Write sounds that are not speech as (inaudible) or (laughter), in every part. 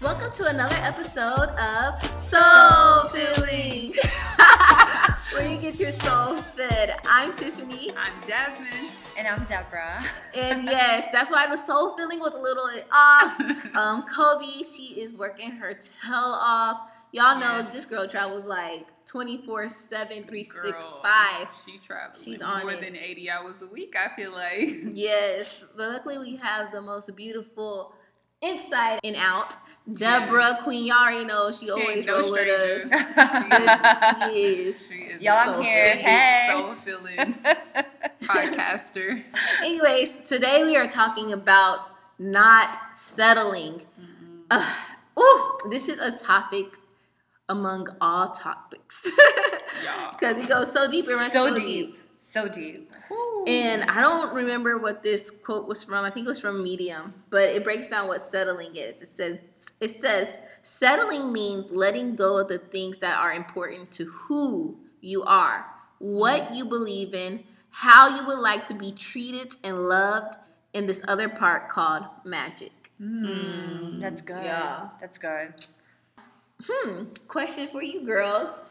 Welcome to another episode of Soul Filling, (laughs) where you get your soul fed. I'm Tiffany, I'm Jasmine. And I'm Deborah. and (laughs) yes, that's why the soul filling was a little off. (laughs) Um, Kobe, she is working her tail off. Y'all know Yes. this girl travels like 24 7, Girl, 365. She travels She's on more it. than 80 hours a week, I feel like. (laughs) Yes, but luckily we have the most beautiful inside and out. Deborah, Yes. Queen, y'all already know she, She always ain't no roll with us. stranger. (laughs) Yes, she is. She is Y'all, a I'm soul here. filling, Hey. soul filling (laughs) podcaster. Anyways, today we are talking about not settling. Uh, ooh, this is a topic among all topics Y'all. (laughs) because it goes so deep and runs so deep. So deep. And I don't remember what this quote was from. I think it was from Medium, but it breaks down what settling is. It says it says settling means letting go of the things that are important to who you are, what you believe in, how you would like to be treated and loved, in this other part called magic. Mm, that's good. Yeah. That's good. Hmm. Question for you girls.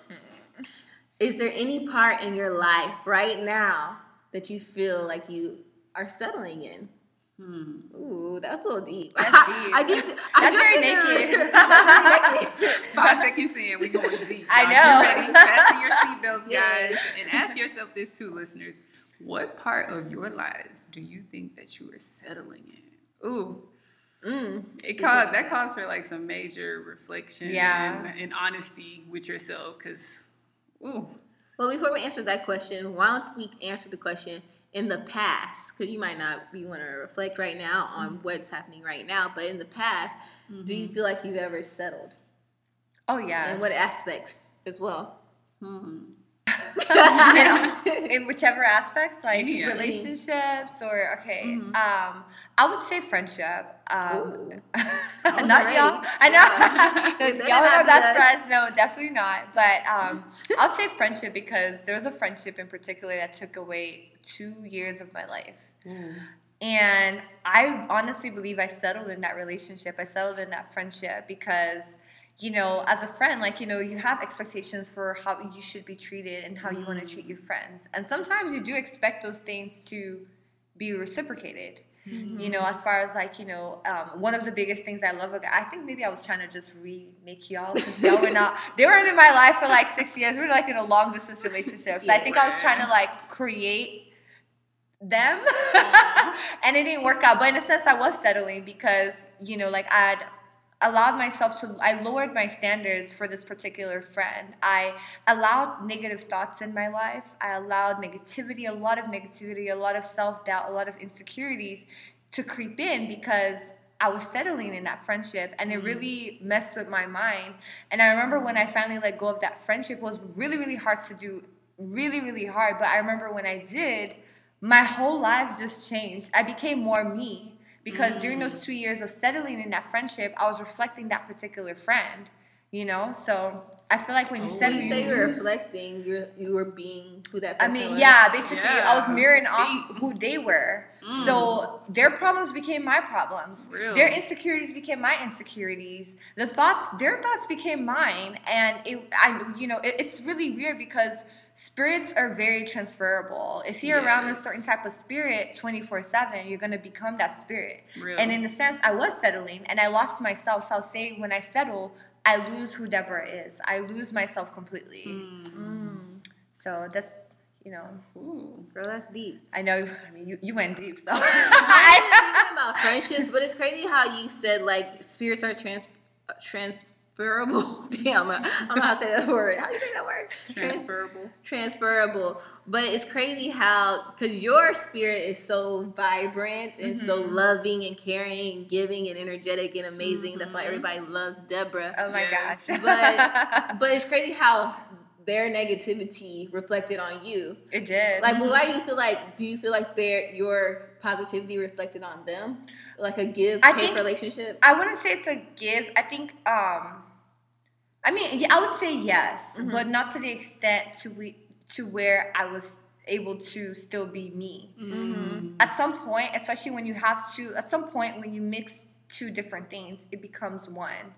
Is there any part in your life right now that you feel like you are settling in? Hmm. Ooh, that's a little deep. That's (laughs) deep. I did. I (laughs) That's very naked. That's very naked. Five seconds in, we going deep. I know. Get ready, fasten your seatbelts, (laughs) guys, Yes. and ask yourself this too, listeners. What part of your lives do you think that you are settling in? Ooh, Mm. it calls that calls for like some major reflection Yeah. and, and honesty with yourself, because ooh, Well, before we answer that question, why don't we answer the question in the past? Because you might not be want to reflect right now on what's happening right now, but in the past, do you feel like you've ever settled? Oh yeah. And what aspects as well? Hmm. (laughs) in, (laughs) in whichever aspects, like Yeah. relationships or okay. Mhm. Um, I would say friendship. Um, (laughs) not y'all. I know. Y'all are do best friends. No, definitely not. But um, I'll say friendship because there was a friendship in particular that took away two years of my life. And I honestly believe I settled in that relationship. I settled in that friendship because, you know, as a friend, like, you know, you have expectations for how you should be treated and how you want to treat your mm. friends. And sometimes you do expect those things to be reciprocated. Mm-hmm. You know, as far as like, you know, um, one of the biggest things I love, I think maybe I was trying to just remake y'all because y'all were not, (laughs) they weren't in my life for like six years. We were like in a long distance relationship. So I think I was trying to like create them (laughs) mm-hmm. and it didn't work out but in a sense i was settling because you know like i'd allowed myself to i lowered my standards for this particular friend i allowed negative thoughts in my life i allowed negativity a lot of negativity a lot of self-doubt a lot of insecurities to creep in because I was settling in that friendship and it mm. really messed with my mind. And I remember when I finally let go of that friendship it was really, really hard to do, really, really hard. But I remember when I did, my whole life just changed. I became more me because during those two years of settling in that friendship, I was reflecting that particular friend, you know? So I feel like when you Oh. settle, When you say you were reflecting, you're you were being who that I mean, was. yeah, basically, I was mirroring off Deep. who they were. Mm. So their problems became my problems. Real. Their insecurities became my insecurities. The thoughts, their thoughts became mine, and it, I, you know, it, it's really weird because spirits are very transferable. If you're around a certain type of spirit 24/7, you're gonna become that spirit. Real. And in a sense, I was settling, and I lost myself. So I'll say, when I settle, I lose who Deborah is. I lose myself completely. Mm. Mm, So that's, you know. Ooh. girl, that's deep. I know. I mean, you, you went deep, so. I was thinking about friendships, but it's crazy how you said like spirits are trans uh, transferable. (laughs) Damn, I I don't know how to say that word. How do you say that word? Trans- Transferable. transferable. But it's crazy how because your spirit is so vibrant and so Mhm. loving and caring and giving and energetic and amazing. That's why Mhm. everybody loves Deborah. oh my Yes. gosh. But- (laughs) But it's crazy how their negativity reflected on you. it did. Like, but why do you feel like? Do you feel like their your positivity reflected on them, like a give take relationship? I wouldn't say it's a give. I think um I mean, I would say yes, Mhm. but not to the extent to we to where I was able to still be me. Mhm. At some point, especially when you have to, at some point when you mix two different things, it becomes one.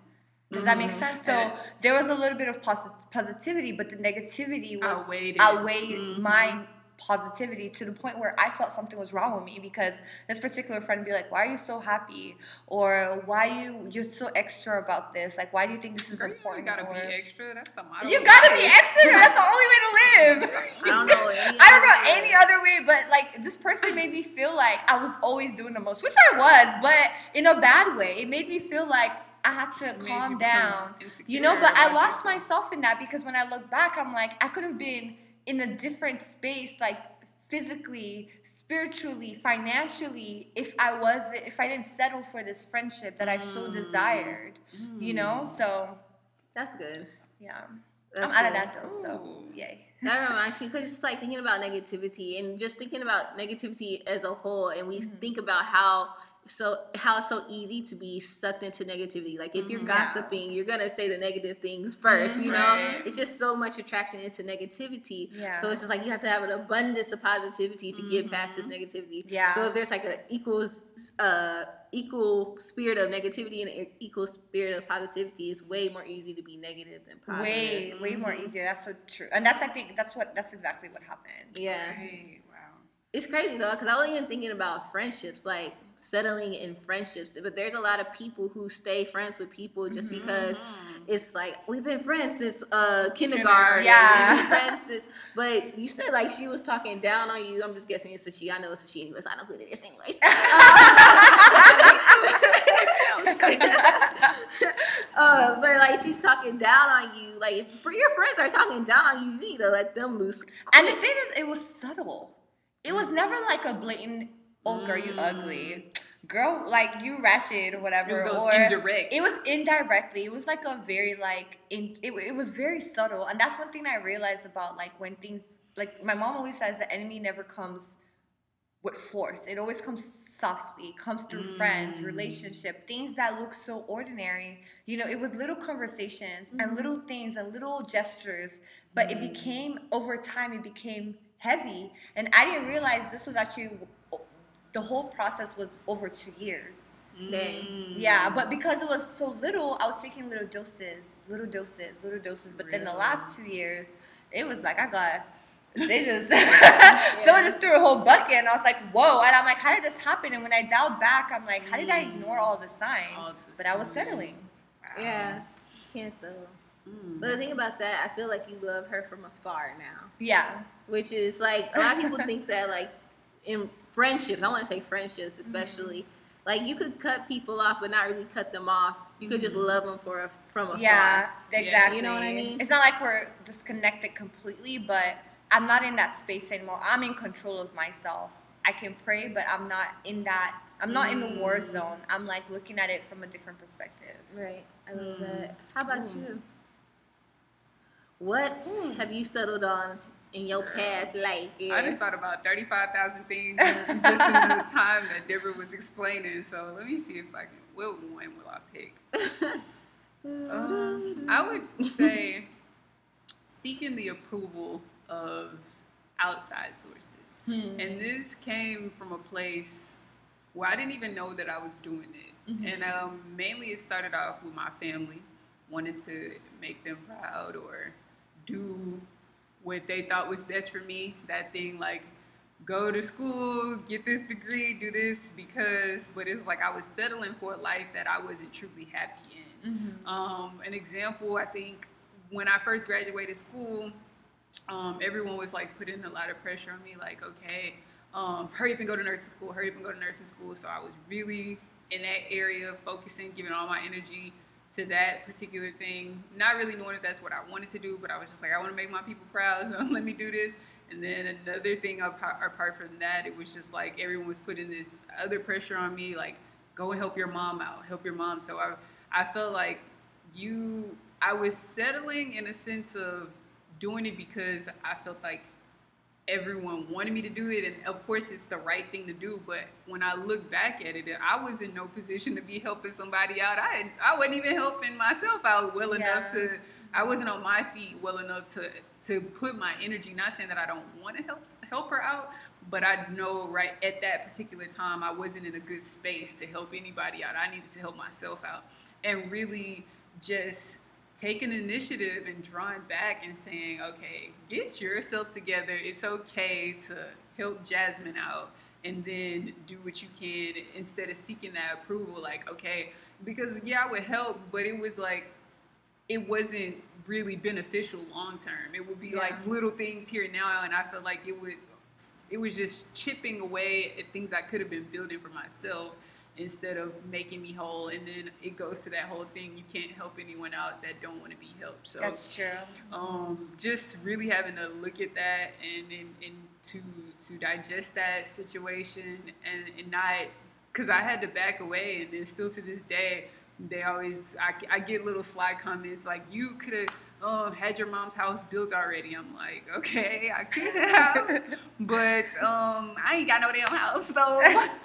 Does that make Mhm. sense? So there was a little bit of posi- positivity, but the negativity was Outweighed outweighed Mhm. my positivity to the point where I felt something was wrong with me because this particular friend would be like, "Why are you so happy?" or "Why you you're so extra about this? Like, why do you think this is Girl, you important?" ain't gotta or, be extra. That's the motto. you gotta be extra. That's the only way to live. (laughs) I don't know any (laughs) I don't know other any way. other way, but like this person made me feel like I was always doing the most, which I was, but in a bad way. It made me feel like I had to calm down. You know, but I lost myself in that because when I look back, I'm like, I could have been in a different space, like physically, spiritually, financially, if I was if I didn't settle for this friendship that I so Mm. desired. You know? So That's good. yeah. That's I'm out of that though, so yay. That reminds me because just like thinking about negativity and just thinking about negativity as a whole, and we Mhm. think about how so how it's so easy to be sucked into negativity. Like if you're Mhm. Yeah. gossiping, you're gonna say the negative things 1st You know, Right. it's just so much attraction into negativity. Yeah. So it's just like you have to have an abundance of positivity to get past Mm-hmm. this negativity. Yeah. So if there's like a equal uh equal spirit of negativity and an equal spirit of positivity, it's way more easy to be negative than positive. way way more easier that's so true and that's i think that's what that's exactly what happened Yeah. Right. It's crazy though, because I wasn't even thinking about friendships, like settling in friendships. But there's a lot of people who stay friends with people just Mhm. because it's like we've been friends since uh, kindergarten. Yeah. we've been (laughs) friends since. But you said like she was talking down on you. I'm just guessing it's a she. I know it's a she anyways. I know who it is anyways. (laughs) (laughs) uh, but like she's talking down on you. Like if your friends are talking down on you, you need to let them loose. and the thing is it was subtle it was never like a blatant oh girl you Mm. ugly girl like you ratchet or It whatever was or indirect. it was indirectly it was like a very like in it, it was very subtle and that's one thing i realized about like when things like my mom always says the enemy never comes with force it always comes softly it comes through friends Mm. relationship things that look so ordinary you know it was little conversations and Mhm. little things and little gestures but it Mm. became over time it became heavy and i didn't realize this was actually the whole process was over two years Dang. Mm. yeah, but because it was so little, I was taking little doses, little doses, little doses. But then the last two years, it was like I got (laughs) they just (laughs) someone just threw a whole bucket, and I was like, whoa! And I'm like, how did this happen? And when I dialed back, I'm like, how did I ignore all the signs? All the but I was settling. Wow. Yeah, can't settle. Mm. But the thing about that, I feel like you love her from afar now, Yeah, which is like a lot of people think that like in friendships, I want to say friendships especially, like you could cut people off but not really cut them off. You could just Mhm. love them for a, from afar. yeah, exactly. You know what I mean? It's not like we're disconnected completely, but I'm not in that space anymore. I'm in control of myself. I can pray, but I'm not in that. I'm not in the war Mm. zone. I'm like looking at it from a different perspective. Right. I love Mm. that. How about Ooh. you? What Mm. have you settled on in your Girl. past life? I just thought about 35,000 things just in the (laughs) time that Deborah was explaining. So let me see if I can. What one will I pick? Um, I would say seeking the approval of outside sources. Hmm. And this came from a place where I didn't even know that I was doing it. Mhm. And um, mainly it started off with my family, wanting to make them proud or do what they thought was best for me. That thing like go to school, get this degree, do this because, but it's like I was settling for a life that I wasn't truly happy in. Mm-hmm. Um, an example, I think, when I first graduated school, um, everyone was like putting a lot of pressure on me, like, okay, um, hurry up and go to nursing school, hurry up and go to nursing school. So I was really in that area, focusing, giving all my energy to that particular thing, not really knowing if that's what I wanted to do, but I was just like, I want to make my people proud, (laughs) so let me do this. And then another thing apart, from that, it was just like everyone was putting this other pressure on me, like, go and help your mom out, help your mom. So I, I felt like you, I was settling in a sense of doing it because I felt like everyone wanted me to do it, and of course it's the right thing to do. But when I look back at it, I was in no position to be helping somebody out. I I wasn't even helping myself out well enough to I wasn't on my feet well enough to to put my energy. Not saying that I don't want to help help her out, but I know right at that particular time I wasn't in a good space to help anybody out. I needed to help myself out, and really just taking initiative and drawing back and saying, okay, get yourself together. It's okay to help Jasmine out and then do what you can instead of seeking that approval. Like, okay, because yeah, I would help, but it was like, it wasn't really beneficial long term. It would be Yeah. like little things here and now, and I felt like it would, it was just chipping away at things I could have been building for myself instead of making me whole. And then it goes to that whole thing: you can't help anyone out that don't want to be helped. So That's true. um, just really having to look at that and, and, and to to digest that situation and, and not because I had to back away and then still to this day they always I, I get little sly comments like you could have um, had your mom's house built already. I'm like okay I could have (laughs) but um, I ain't got no damn house so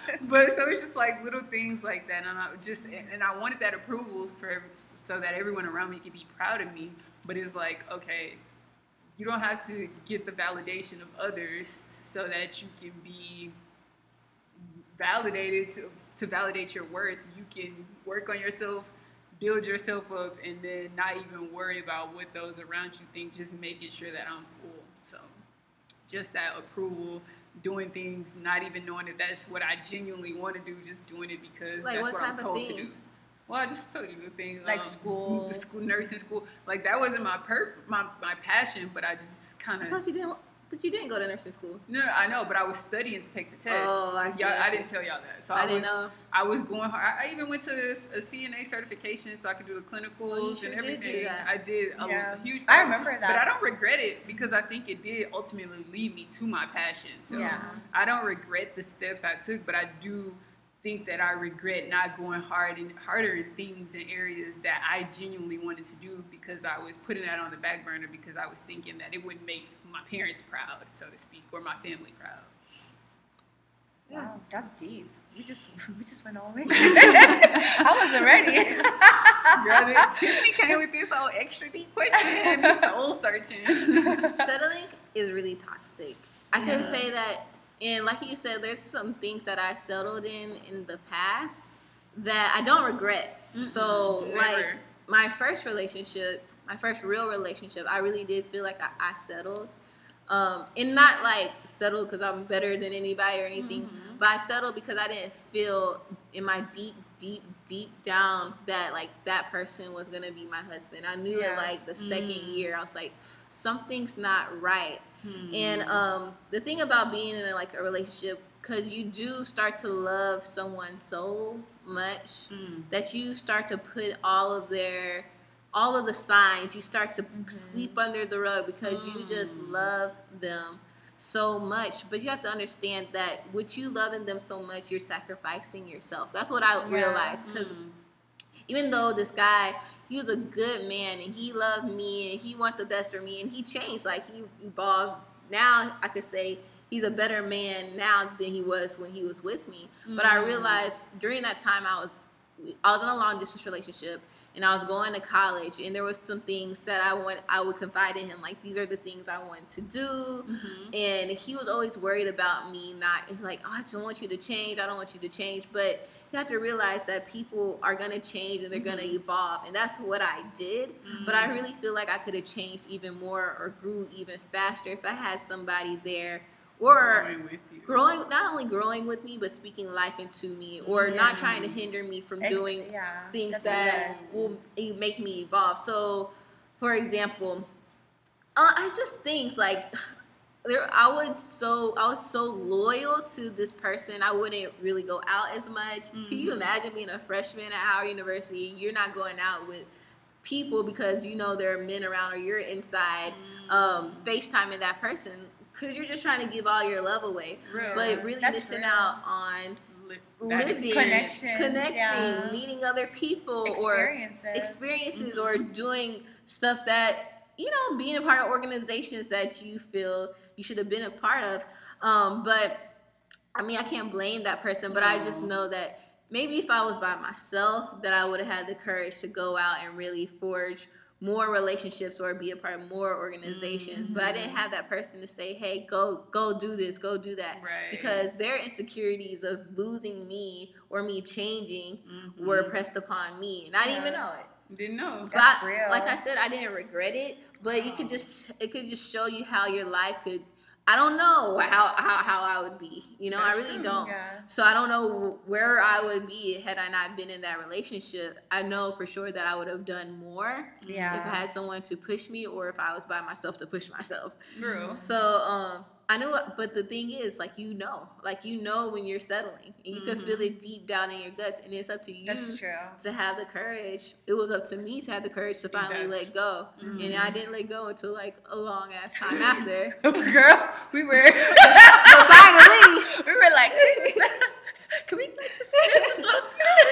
(laughs) but so it's just like little things like that and I just and I wanted that approval for so that everyone around me could be proud of me but it's like okay you don't have to get the validation of others so that you can be validated to, to validate your worth. You can work on yourself build yourself up and then not even worry about what those around you think just making sure that i'm full so just that approval doing things not even knowing that that's what i genuinely want to do just doing it because Like that's what what, i'm told to do well, I just told you the thing, Like um, school. the school, nursing school. Like that wasn't my per my my passion, but I just kind I of. thought you didn't, but you didn't go to nursing school. No, I know, but I was studying to take the test. Oh, I see, Y'all, I I, didn't tell y'all that. So I, I, didn't was, know. I was going hard. I I even went to a CNA certification so I could do the clinicals you sure and did do everything. that. I did a Yeah. huge. I remember that. But I don't regret it because I think it did ultimately lead me to my passion. So Yeah. I don't regret the steps I took, but I do think that I regret not going hard and harder in things and areas that I genuinely wanted to do because I was putting that on the back burner because I was thinking that it wouldn't make my parents proud, so to speak, or my family proud. Wow, that's deep. We just (laughs) we just went all the (laughs) way. I wasn't ready. (laughs) Girl, Tiffany came with this whole extra deep question, just soul searching. Settling is really toxic. I Yeah. can say that, and like you said, there's some things that I settled in in the past that I don't regret. So, Mm-mm, like never. my first relationship, my first real relationship, I really did feel like I, I settled. Um, and not like settle because I'm better than anybody or anything, Mhm. but I settled because I didn't feel in my deep, deep, deep down that like that person was gonna be my husband. I knew Yeah. it like the second Mm. year. I was like, something's not right. Hmm. And um, the thing about being in a, like a relationship, because you do start to love someone so much Hmm. that you start to put all of their all of the signs you start to Mhm. sweep under the rug because you just Mm. love them so much but you have to understand that with you loving them so much you're sacrificing yourself that's what i Yeah. realized because Hmm. even though this guy he was a good man and he loved me and he wanted the best for me and he changed like he evolved now i could say he's a better man now than he was when he was with me but i Mm. realized during that time i was i was in a long distance relationship and i was going to college and there was some things that i want i would confide in him like these are the things i want to do Mhm. and he was always worried about me not like oh, i don't want you to change i don't want you to change but you have to realize that people are going to change and they're going to evolve and that's what i did but i Mhm. really feel like i could have changed even more or grew even faster if i had somebody there or Growing growing not only growing with me but speaking life into me or not trying to hinder me from Ex- doing yeah, things that will make me evolve. So, for example, uh, I just things like (sighs) there. I would so I was so loyal to this person. I wouldn't really go out as much. Can you Mhm. imagine being a freshman at Howard University? You're not going out with people because you know there are men around or you're inside um, Mm. FaceTiming that person because you're just trying to give all your love away. Real. But really That's missing real. out on Li- living. Connection. connecting, yeah. meeting other people, or experiences. experiences Mhm. or doing stuff that you know being a part of organizations that you feel you should have been a part of um, but i mean i can't blame that person but i just know that maybe if i was by myself that i would have had the courage to go out and really forge more relationships or be a part of more organizations but i didn't Mhm. have that person to say hey go go do this go do that Right. because their insecurities of losing me or me changing Mhm. were pressed upon me and i didn't even know it didn't know. but like I said, I didn't regret it, but you could Oh. just it could just show you how your life could. I don't know how how, how I would be. You know, I really true, don't. Yeah. So I don't know where I would be had I not been in that relationship. I know for sure that I would have done more Yeah. if I had someone to push me or if I was by myself to push myself. Real. So um I know, but the thing is like you know. Like you know when you're settling and you can Mhm. feel it deep down in your guts and it's up to you to have the courage. It was up to me to have the courage to finally let go. Mhm. And I didn't let go until like a long ass time after. (laughs) Girl, we were (laughs) but finally, (laughs) we were like can we this?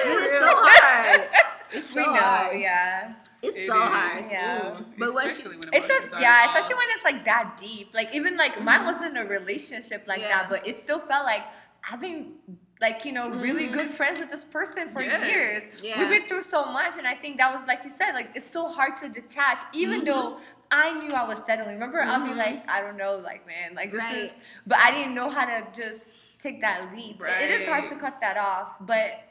It's so hard. It's so we know, hard. yeah. It's It so is. hard. Yeah. Ooh, But once especially you- when It's just emotions yeah, involved. especially when it's like that deep. Like even like mine wasn't a relationship like Yeah. that, but it still felt like I've been like you know really Mhm. good friends with this person for Yes. years. Yeah. We've been through so much, and I think that was like you said, like it's so hard to detach. Even Mhm. though I knew I was settling. Remember, I'll be Mhm. like, I don't know, like man, like this is, Right. but I didn't know how to just take that leap. It- it is hard to cut that off, but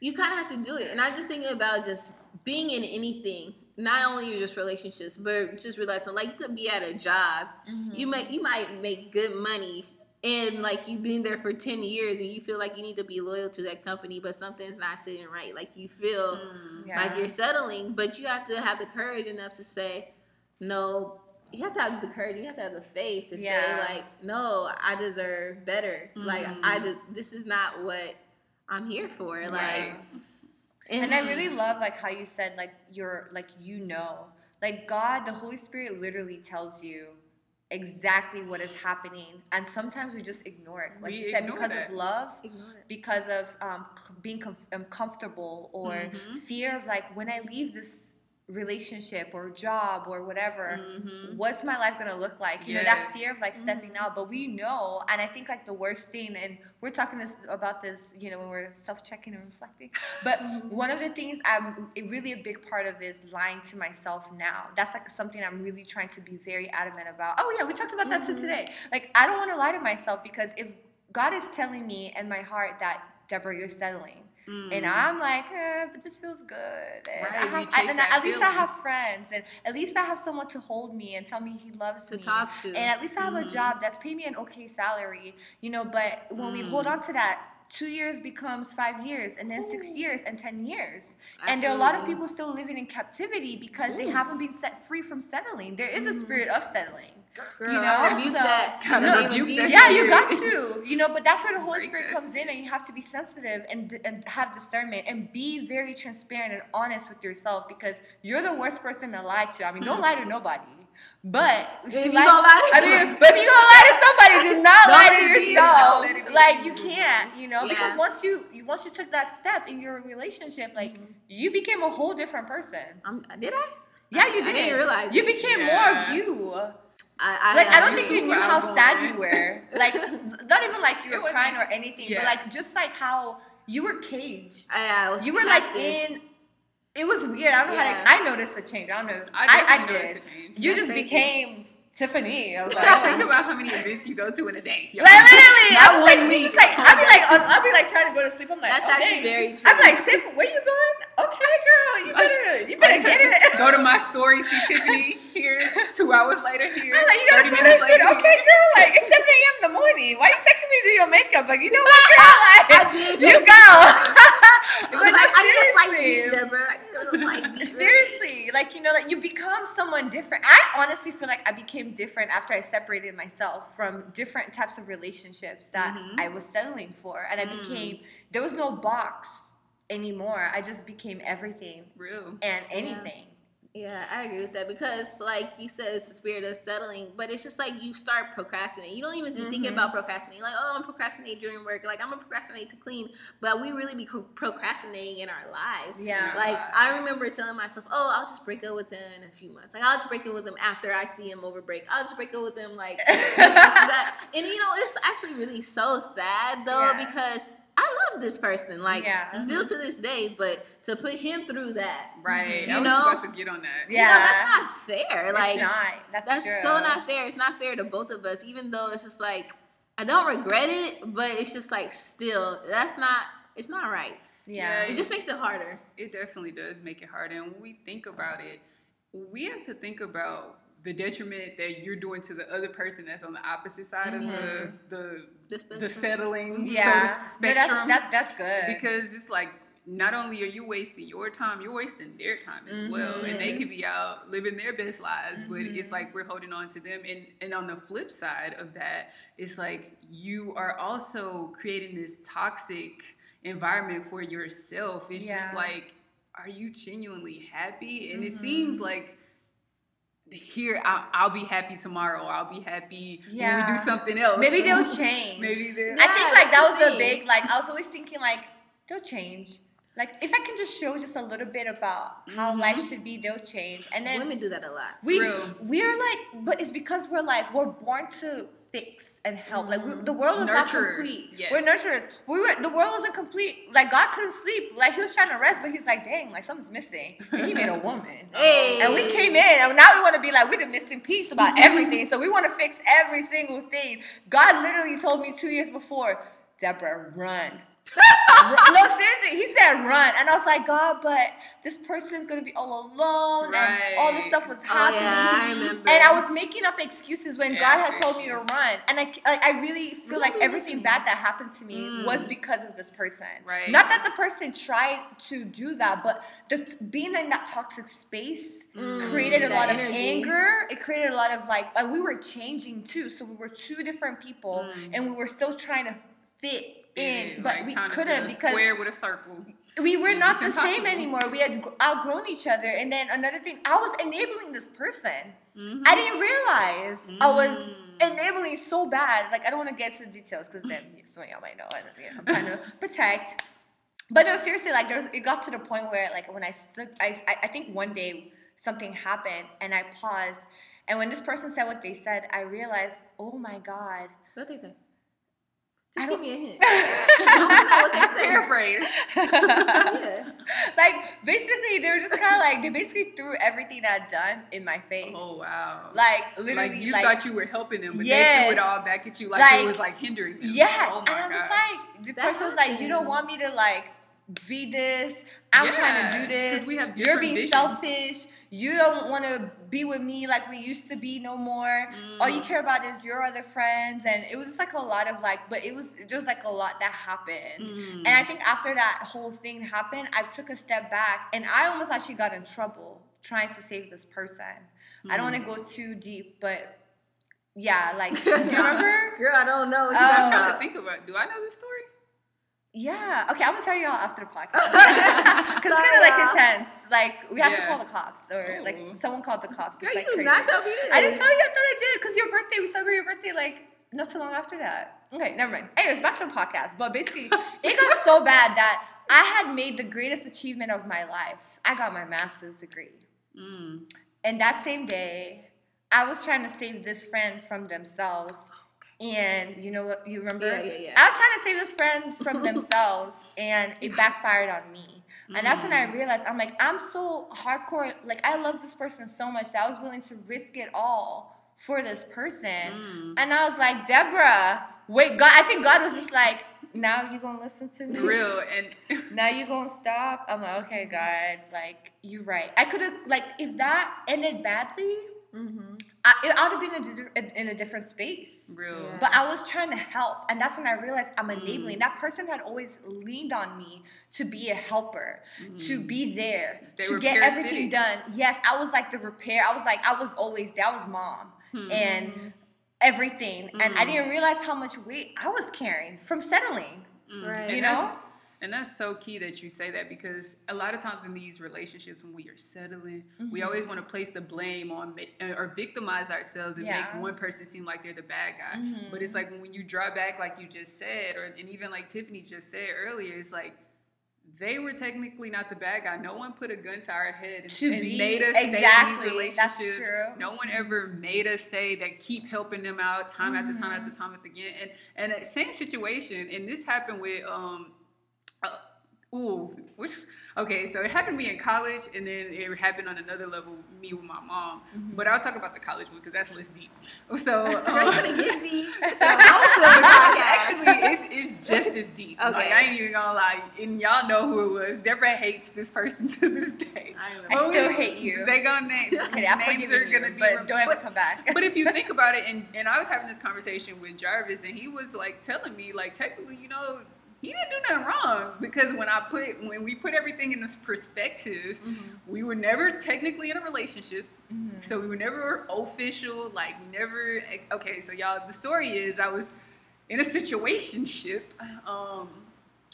You kind of have to do it. And I'm just thinking about just being in anything, not only just relationships, but just realizing like you could be at a job you Mm-hmm. make you might make good money and like you've been there for 10 years and you feel like you need to be loyal to that company but something's not sitting right like you feel Mm. Yeah. like you're settling but you have to have the courage enough to say no you have to have the courage you have to have the faith to Yeah. say like no i deserve better like i Mhm. de- this is not what i'm here for like Right. and I really love like how you said like you're like you know like God the Holy Spirit literally tells you exactly what is happening and sometimes we just ignore it like We you said because that. of love because of um, being com- um, comfortable or Mhm. fear of like when I leave this relationship or job or whatever Mhm. what's my life gonna look like? You know, that fear of like stepping out. But we know, and I think like the worst thing, and we're talking this about this, you know, when we're self-checking and reflecting. But Mhm. one of the things I'm really a big part of is lying to myself now. That's like something I'm really trying to be very adamant about. Oh yeah, we talked about that too Mhm. today. Like I don't want to lie to myself because if God is telling me in my heart that Deborah, you're settling. And Mm. I'm like, eh, but this feels good. And, Right, I have, I, and at least I have friends, and at least I have someone to hold me and tell me he loves to me. talk to And at least I have a Mhm. job that's paying me an okay salary, you know. But when we hold Mm. on to that, two years becomes five years, and then six years, and ten years. Absolutely. And there are a lot of people still living in captivity because they haven't been set free from settling. There is a Mhm. spirit of settling. Girl, you know, I rebuke so- that in Gotta the name of rebuke that Jesus. Yeah, you got to. (laughs) You know, but that's where the Holy Break Spirit that comes in, and you have to be sensitive and, and have discernment and be very transparent and honest with yourself because you're the worst person to lie to. I mean, don't Mm. lie to nobody. But If you you lie- gonna lie to I mean, somebody- but if you gonna lie to somebody, do not Don't lie to yourself. Don't let it be. Like you can't, you know, Yeah. because once you, you once you took that step in your relationship, like Mhm. you became a whole different person. Um, did I? Yeah, you I did. didn't realize you became Yeah. more of you. I, I, Like I I don't think you knew how outgoing. sad you were. Like (laughs) not even like you were crying or anything, yeah. but like just like how you were caged. I, I was You were like in. It was weird. I don't know how to. I noticed the change. I don't know. I, I, I, definitely did. noticed change. You That's just crazy. became Tiffany. I was like, (laughs) Like, oh. think about how many events you go to in a day. yo. Like, literally, (laughs) I was like, one she's week, just like, a I'll be like. I'll, I'll be like trying to go to sleep. I'm like, That's oh, actually dang. very I'm like, Tiff, where you going? (laughs) You better, you better get it. Go to my story, see Tiffany here. Two hours later here. I'm like, you gotta 30 finish later Okay, girl, like, it's 7 a.m. in the morning. Why you texting me to do your makeup? Like, you know what, (laughs) girl? Like, I did. you go. I was (laughs) But like, I need a slight seriously. beat, Deborah. I need a little slight beat. Seriously, like you know, like you become someone different. I honestly feel like I became different after I separated myself from different types of relationships that Mhm. I was settling for, and I Mm. became there was no box anymore. I just became everything Real. and anything. Yeah, I agree with that because, like you said, it's the spirit of settling, but it's just like you start procrastinating. You don't even be thinking about mm-hmm. procrastinating. Like, oh, I'm procrastinating during work. Like, I'm gonna procrastinate to clean, but we really be procrastinating in our lives. Yeah. Like, I remember telling myself, oh, I'll just break up with him in a few months. Like, I'll just break up with him after I see him over break. I'll just break up with him, like, this, this, and that. (laughs) And, you know, it's actually really so sad, though, Yeah. because I love this person, like Yeah. still to this day. But to put him through that, Right. You I was know? about to get on that. you know, Yeah. that's not fair. Like not. That's, that's so not fair. It's not fair to both of us, even though it's just like I don't regret it, but it's just like still that's not it's not right. Yeah. It just makes it harder. It definitely does make it harder. And when we think about it, we have to think about the detriment that you're doing to the other person that's on the opposite side Yes. of the the, This the settling Yeah. But that's, spectrum. that's that's good. because it's like not only are you wasting your time, you're wasting their time as well, Mhm. and they could be out living their best lives. But it's Mhm. like we're holding on to them, and and on the flip side of that, it's like you are also creating this toxic environment for yourself. It's Yeah. just like, are you genuinely happy? And it seems Mhm. like. Here, I'll, I'll be happy tomorrow. I'll be happy when we do something else. Maybe they'll (laughs) change. Maybe they'll. I think like that was the a big like I was always thinking like they'll change. Like if I can just show just a little bit about how Mhm. life should be, they'll change. And then Women do that a lot. we Real. we're like, but it's because we're like we're born to fix and help. Like we, the world is not mm-hmm. complete. yes. We're nurturers. We were the world wasn't complete. Like God couldn't sleep. Like He was trying to rest, but He's like, dang, like something's missing. And He made a woman. Hey. (laughs) And we came in, and now we want to be like, we're the missing piece about mm-hmm. everything. So we want to fix every single thing. God literally told me two years before, Deborah, run. No, seriously, he said run. And I was like, God, but this person's going to be all alone. And all this stuff was Oh happening. yeah, I remember. And I was making up excuses when Yeah, God had told me to run. And I, like, I really feel like everything bad that happened to me Mm. was because of this person. Right. Not that the person tried to do that, but the, being in that toxic space Mm, created a that lot of anger. It created a lot of like, we were changing too. So we were two different people, Mm. and we were still trying to fit in, but like we couldn't because square with a circle. we were It's not the impossible. same anymore. We had outgrown each other. And then another thing, I was enabling this person. Mhm. I didn't realize I was Mm. enabling so bad. Like I don't want to get into the details because then some of y'all might know. And, you know, I'm trying to (laughs) protect. But no, seriously, like there was, it got to the point where like when I stood, I, I I think one day something happened and I paused, and when this person said what they said, I realized, oh my god. What they? I Just don't- give me a hint. (laughs) I don't know what they say. Paraphrase. (laughs) Yeah. like basically, they were just kind of like they basically threw everything I'd done in my face. Oh wow. Like Like literally, you like, thought you were helping them, but they threw it all back at you like, Like, it was like hindering them. Yes, Oh and I'm God. like, the That person was like, you don't want me to like be this. I'm trying to do this. we have You're being visions. selfish. You don't want to be with me like we used to be no more. All you Mm. care about is your other friends, and it was just like a lot of like, but it was just like a lot that happened. Mm. And I think after that whole thing happened, I took a step back, and I almost actually got in trouble trying to save this person. I don't want Mm. to go too deep, but yeah, like you (laughs) remember? Girl, I don't know what Oh. I'm trying to think about. Do I know this story? Yeah. Okay, I'm gonna tell you all after the podcast. (laughs) (laughs) Because it's kind of like y'all. intense. Like we have to call the cops, or like someone called the cops. Girl, like you did crazy. not tell me this. I didn't tell you. I thought I did because your birthday. We celebrate your birthday like not so long after that. Okay, never mind. Anyways, back to the podcast. But basically, it got so (laughs) bad that I had made the greatest achievement of my life. I got my master's degree, Mm. and that same day, I was trying to save this friend from themselves. And you know what? You remember? Yeah, yeah, yeah. I was trying to save this friend from (laughs) themselves, and it backfired on me. And that's when I Mm. realized I'm like, I'm so hardcore. Like, I love this person so much that I was willing to risk it all for this person. Mm. And I was like, Deborah, wait, God, I think God was just like, now you're gonna listen to me? Real and (laughs) Now you're gonna stop? I'm like, okay, God, like, you're right. I could have, like, if that ended badly, Mm-hmm. I, it ought to be in a, in a different space. real. Yeah. But I was trying to help, and that's when I realized I'm enabling. Mm. That person had always leaned on me to be a helper, to Mm. be there, They to get everything parasitic. done. Yes, I was like the repair. I was like, I was always there. I was mom Hmm. and everything, and I Mm. didn't realize how much weight I was carrying from settling. Mm. Right. And You know? And that's so key that you say that because a lot of times in these relationships, when we are settling, we Mhm. always want to place the blame on uh, or victimize ourselves and Yeah. make one person seem like they're the bad guy. Mhm. But it's like when you draw back, like you just said, or and even like Tiffany just said earlier, it's like they were technically not the bad guy. No one put a gun to our head and, To and be- made us stay in exactly, these that's relationships. true. No one ever made us say that keep helping them out time after time after time after again. And and same situation, and this happened with um Ooh, which okay, so it happened to me in college, and then it happened on another level, me with my mom. Mhm. But I'll talk about the college one because that's less deep. (laughs) So, (laughs) Girl, um, you gonna get deep. (laughs) so Podcast. actually, it's, it's just as deep. Like Okay. I ain't even gonna lie, and y'all know who it was. Deborah hates this person to this day. I remember. I still we- hate you. They gonna name Okay, I'm names are gonna be, but don't ever but- come back. but if you think about it, and, and I was having this conversation with Jarvis, and he was like telling me, like, technically, you know, he didn't do nothing wrong because when I put when we put everything in this perspective, Mhm. we were never technically in a relationship, Mhm. so we were never official, like never. Okay, so y'all, the story is I was in a situationship. Um,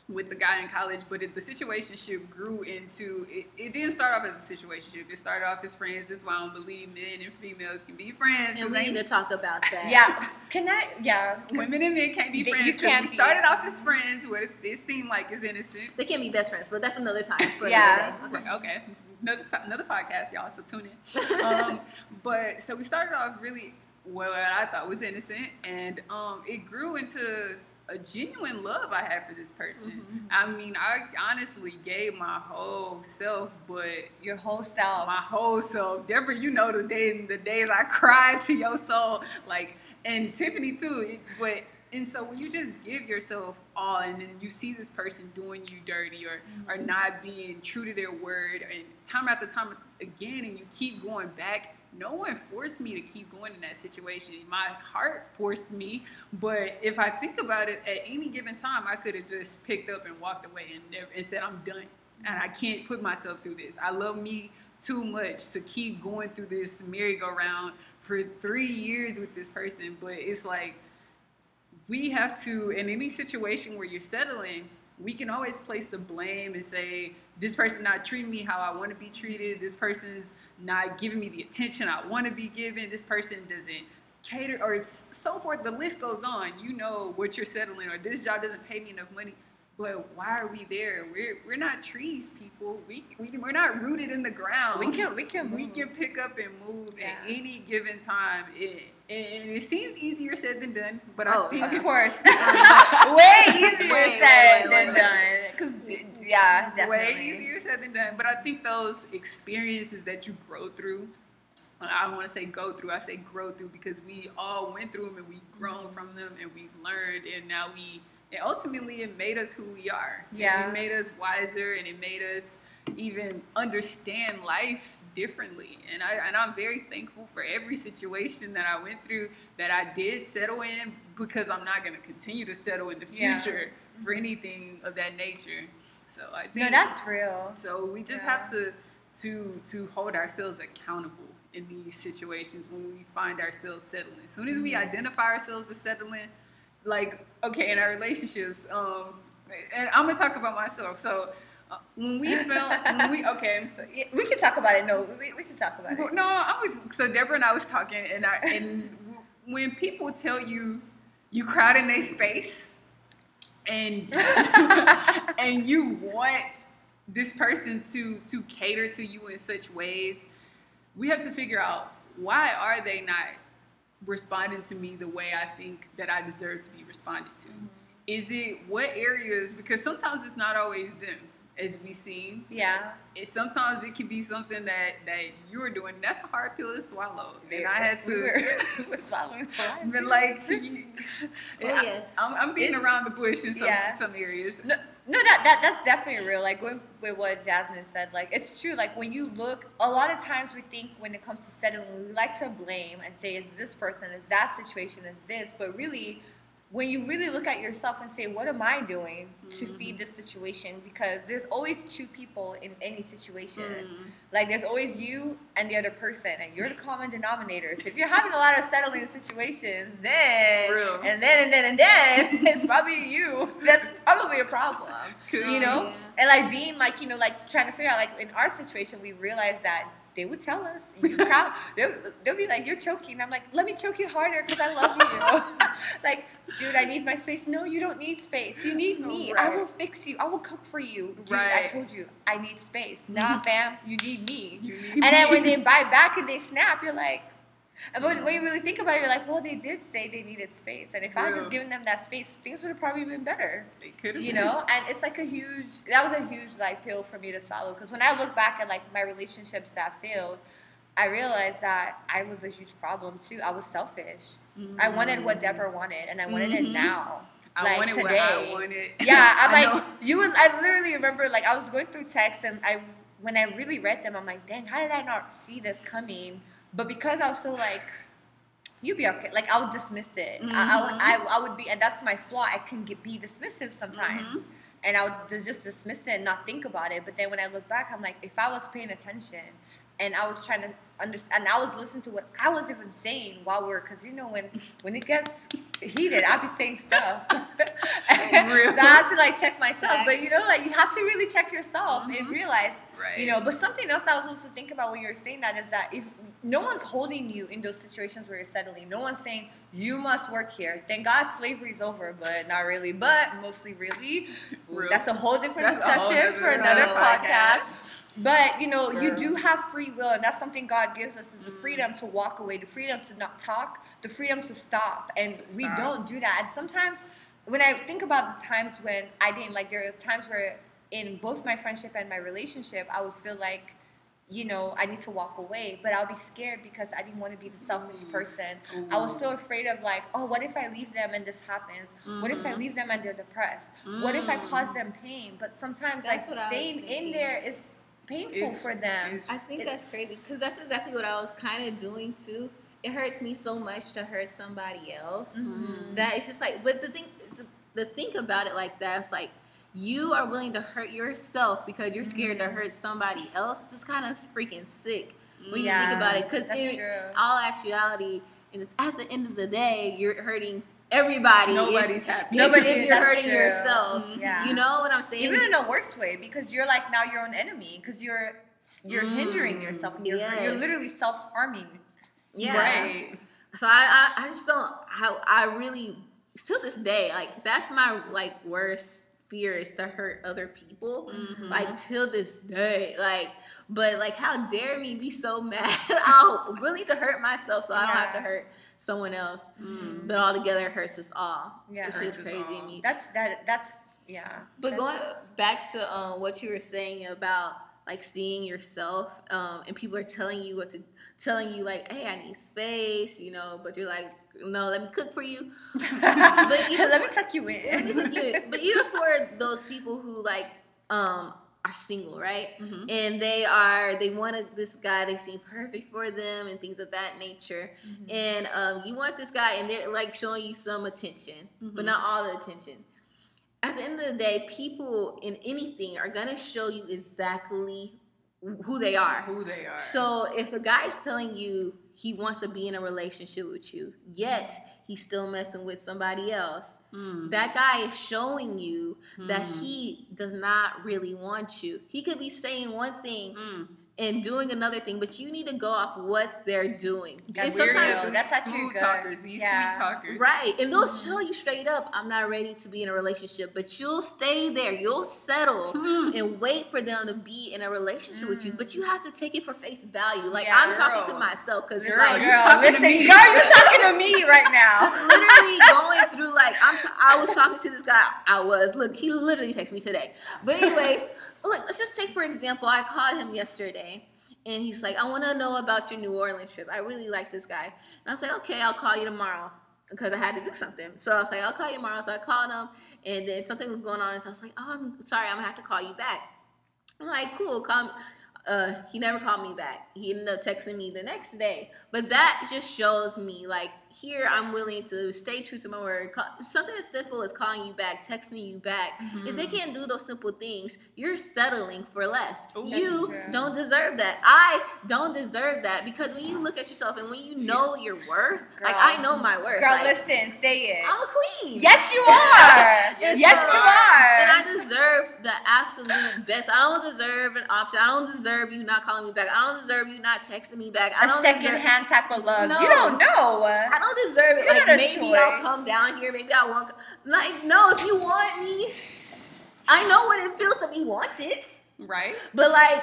with the guy in college, but it, the situationship grew into it, it didn't start off as a situationship. It started off as friends. That's why I don't believe men and females can be friends. And we need to talk about (laughs) that. Yeah. Can I? Yeah. Women and men can't be They- friends. you can't we started off as friends where it, seemed like it's innocent. They can't be best friends, but that's another time. Yeah. another. Okay, okay. Another, ti- another podcast, y'all. So tune in. (laughs) Um, but so we started off really what I thought was innocent, and um, it grew into a genuine love I had for this person. Mhm. I mean, I honestly gave my whole self, but Your whole self. my whole self. Deborah, you know the days the days I cried to your soul, like and Tiffany too. It- But and so when you just give yourself all, and then you see this person doing you dirty or or not being true to their word, and time after time again, and you keep going back. No one forced me to keep going in that situation. My heart forced me, but if I think about it, at any given time, I could have just picked up and walked away and, never, and said, "I'm done." and I can't put myself through this. I love me too much to keep going through this merry-go-round for three years with this person. But it's like we have to, in any situation where you're settling, we can always place the blame and say, this person not treating me how I want to be treated. This person's not giving me the attention I want to be given. This person doesn't cater or so forth. The list goes on. You know what you're settling, or this job doesn't pay me enough money. But why are we there? We're we're not trees, people. We, we we're not rooted in the ground. we can. We can. we can pick up and move Yeah. at any given time. It, and it seems easier said than done, but Oh, I think Of course. (laughs) Um, way easier Wait, said wait, wait, than done. Cause yeah, definitely. way easier said than done. But I think those experiences that you grow through, I don't want to say go through, I say grow through because we all went through them and we've grown mm-hmm. from them and we've learned and now we, and ultimately it made us who we are. And Yeah. It made us wiser and it made us even understand life differently. And I and I'm very thankful for every situation that I went through that I did settle in because I'm not gonna continue to settle in the Yeah. future for anything of that nature. So I think No, that's real. so we just Yeah. have to to to hold ourselves accountable in these situations when we find ourselves settling. As soon as we Mhm. identify ourselves as settling, like okay, in our relationships, um, and I'm gonna talk about myself. So Uh, when we felt when we (laughs) okay. We can talk about it. No, we, we can talk about it. No, I was so Deborah and I was talking, and I and when people tell you you crowd in their space, and (laughs) and you want this person to to cater to you in such ways, we have to figure out why are they not responding to me the way I think that I deserve to be responded to. Mm-hmm. Is it what areas? Because sometimes it's not always them, as we see Yeah. it sometimes it can be something that that you were doing. That's a hard pill to swallow, and I had to. We were, (laughs) we were swallowing. (laughs) but like, (laughs) oh, you, Oh, I, yes. I'm, I'm beating It's- around the bush in some yeah. some areas. No, no, that, that that's definitely real. Like with, with what Jasmine said, like it's true. Like when you look, a lot of times we think when it comes to settling, we like to blame and say it's this person, it's that situation, it's this. But really, when you really look at yourself and say, what am I doing to Mhm. feed this situation? Because there's always two people in any situation. Mm. Like there's always you and the other person, and you're the common denominator. So if you're having a lot of settling situations, then Real. and then and then and then (laughs) it's probably you. That's probably a problem. Could- You know? Yeah. And like being like you know like trying to figure out like in our situation, we realized that they would tell us you crowd. (laughs) They'll, they'll be like, "You're choking." I'm like, "Let me choke you harder because I love you." (laughs) like, dude, I need my space. No, you don't need space. You need me. I will fix you. I will cook for you. Dude, I told you I need space. Nah, fam, you need me. You need And then when they bite back and they snap, you're like, And when, when you really think about it, you're like, well, they did say they needed space, and if I had just given them that space, things would have probably been better. It could have You been. know, and it's like a huge. That was a huge like pill for me to swallow because when I look back at like my relationships that failed, I realized that I was a huge problem too. I was selfish. I wanted what Deborah wanted, and I wanted it Mhm. now. I like, wanted what I wanted. (laughs) Yeah, I'm I like know. you would. I literally remember like I was going through texts and I when I really read them, I'm like, dang, how did I not see this coming? But because I was so like, you be okay. Like I would dismiss it. I, I, would, Mhm. I, I would be, and that's my flaw. I can get be dismissive sometimes. Mhm. And I would just just dismiss it and not think about it. But then when I look back, I'm like, if I was paying attention and I was trying to understand, and I was listening to what I was even saying while we are because you know when when it gets heated, I'll be saying stuff. (laughs) Real. so I have to like check myself. But you know, like you have to really check yourself and Mhm. realize, Right. you know. But something else I was also thinking about when you were saying that is that if no one's holding you in those situations where you're settling, no one's saying you must work here. Thank God slavery's over, but not really. But mostly really. Real. That's a whole different That's a whole discussion for another another podcast. But you know, you do have free will, and that's something God gives us: is the Mm. freedom to walk away, the freedom to not talk, the freedom to stop, and To we stop. don't do that. And sometimes, when I think about the times when I didn't, like, there was times where in both my friendship and my relationship, I would feel like, you know, I need to walk away, but I'll be scared because I didn't want to be the selfish Mm. person. I was so afraid of like, oh, what if I leave them and this happens? What if I Mhm. leave them and they're depressed? What if I Mm. cause them pain? But sometimes That's like what I was staying in there is painful It's- for them. I think It- that's crazy because that's exactly what I was kind of doing too. It hurts me so much to hurt somebody else Mhm. that it's just like. But the thing, the think about it like that, it's like you are willing to hurt yourself because you're scared to Mhm. hurt somebody else. Just kind of freaking sick when you think about it. Because in true. all actuality, in, at the end of the day, you're hurting everybody. if- Nobody's happy. Nobody- if (laughs) you're hurting true. yourself. Mhm. Yeah. You know what I'm saying? Even in a worse way because you're like now your own enemy because you're you're hindering Mm. yourself and you're you're literally self harming. yeah. Right. So I, I, I just don't. I, I really to this day like that's my like worst fear is to hurt other people. Mhm. Like till this day, like, but like, how dare me be so (laughs) mad? I'm willing to hurt myself so I don't have to hurt someone else. Mm. But all together hurts us all. Yeah. which is crazy me. That's that that's yeah. But That's- going back to um, what you were saying about like seeing yourself, um, and people are telling you what to, telling you like, hey, I need space, you know, but you're like, no, let me cook for you. (laughs) But even- let me tuck you in. Let me take you in. But even for those people who like um are single, right? Mhm. And they are they wanted this guy, they seem perfect for them and things of that nature. Mhm. And um, you want this guy, and they're like showing you some attention, but Mhm. not all the attention. At the end of the day, people in anything are gonna show you exactly who they are. Who they are. So if a guy's telling you he wants to be in a relationship with you, yet he's still messing with somebody else, Mm. that guy is showing you that Mm. he does not really want you. He could be saying one thing Mm. And doing another thing, but you need to go off what they're doing. That's and sometimes weirdo. That's actually smooth good. talkers. These Yeah. sweet talkers. Right. And they'll Mhm. show you straight up, I'm not ready to be in a relationship. But you'll stay there. You'll settle Mm. and wait for them to be in a relationship with you. But you have to take it for face value. Like Yeah, I'm talking to myself because it's Girl, like you girl, talking to listen, me. girl, you're talking to me right now. (laughs) just literally going through like I'm. T- I was talking to this guy. I was look. He literally texted me today. But anyways, look. Let's just take for example. I called him yesterday, and he's like, "I want to know about your New Orleans trip. I really like this guy." And I was like, "Okay, I'll call you tomorrow." Because I had to do something, so I was like, "I'll call you tomorrow." So I called him, and then something was going on, so I was like, "Oh, I'm sorry, I'm gonna have to call you back." I'm like, "Cool, call me." Uh, he never called me back. He ended up texting me the next day. But that just shows me, like, here I'm willing to stay true to my word. Something as simple as calling you back, texting you back. If they Mhm. can't do those simple things, you're settling for less. Ooh. you don't deserve that. I don't deserve that because when you look at yourself and when you know (laughs) your worth, like I know my worth. Girl, like, listen, say it. I'm a queen. Yes, you (laughs) are. Yes, yes, you you are. are. And I deserve the absolute best. I don't deserve an option. I don't deserve you not calling me back. I don't deserve you not texting me back. I a don't second deserve. hand type of love. No. You don't know. I don't deserve it. You're Like not a maybe I'll come down here. Maybe I won't. Like no, if you want me, I know what it feels to be wanted. Right. But like,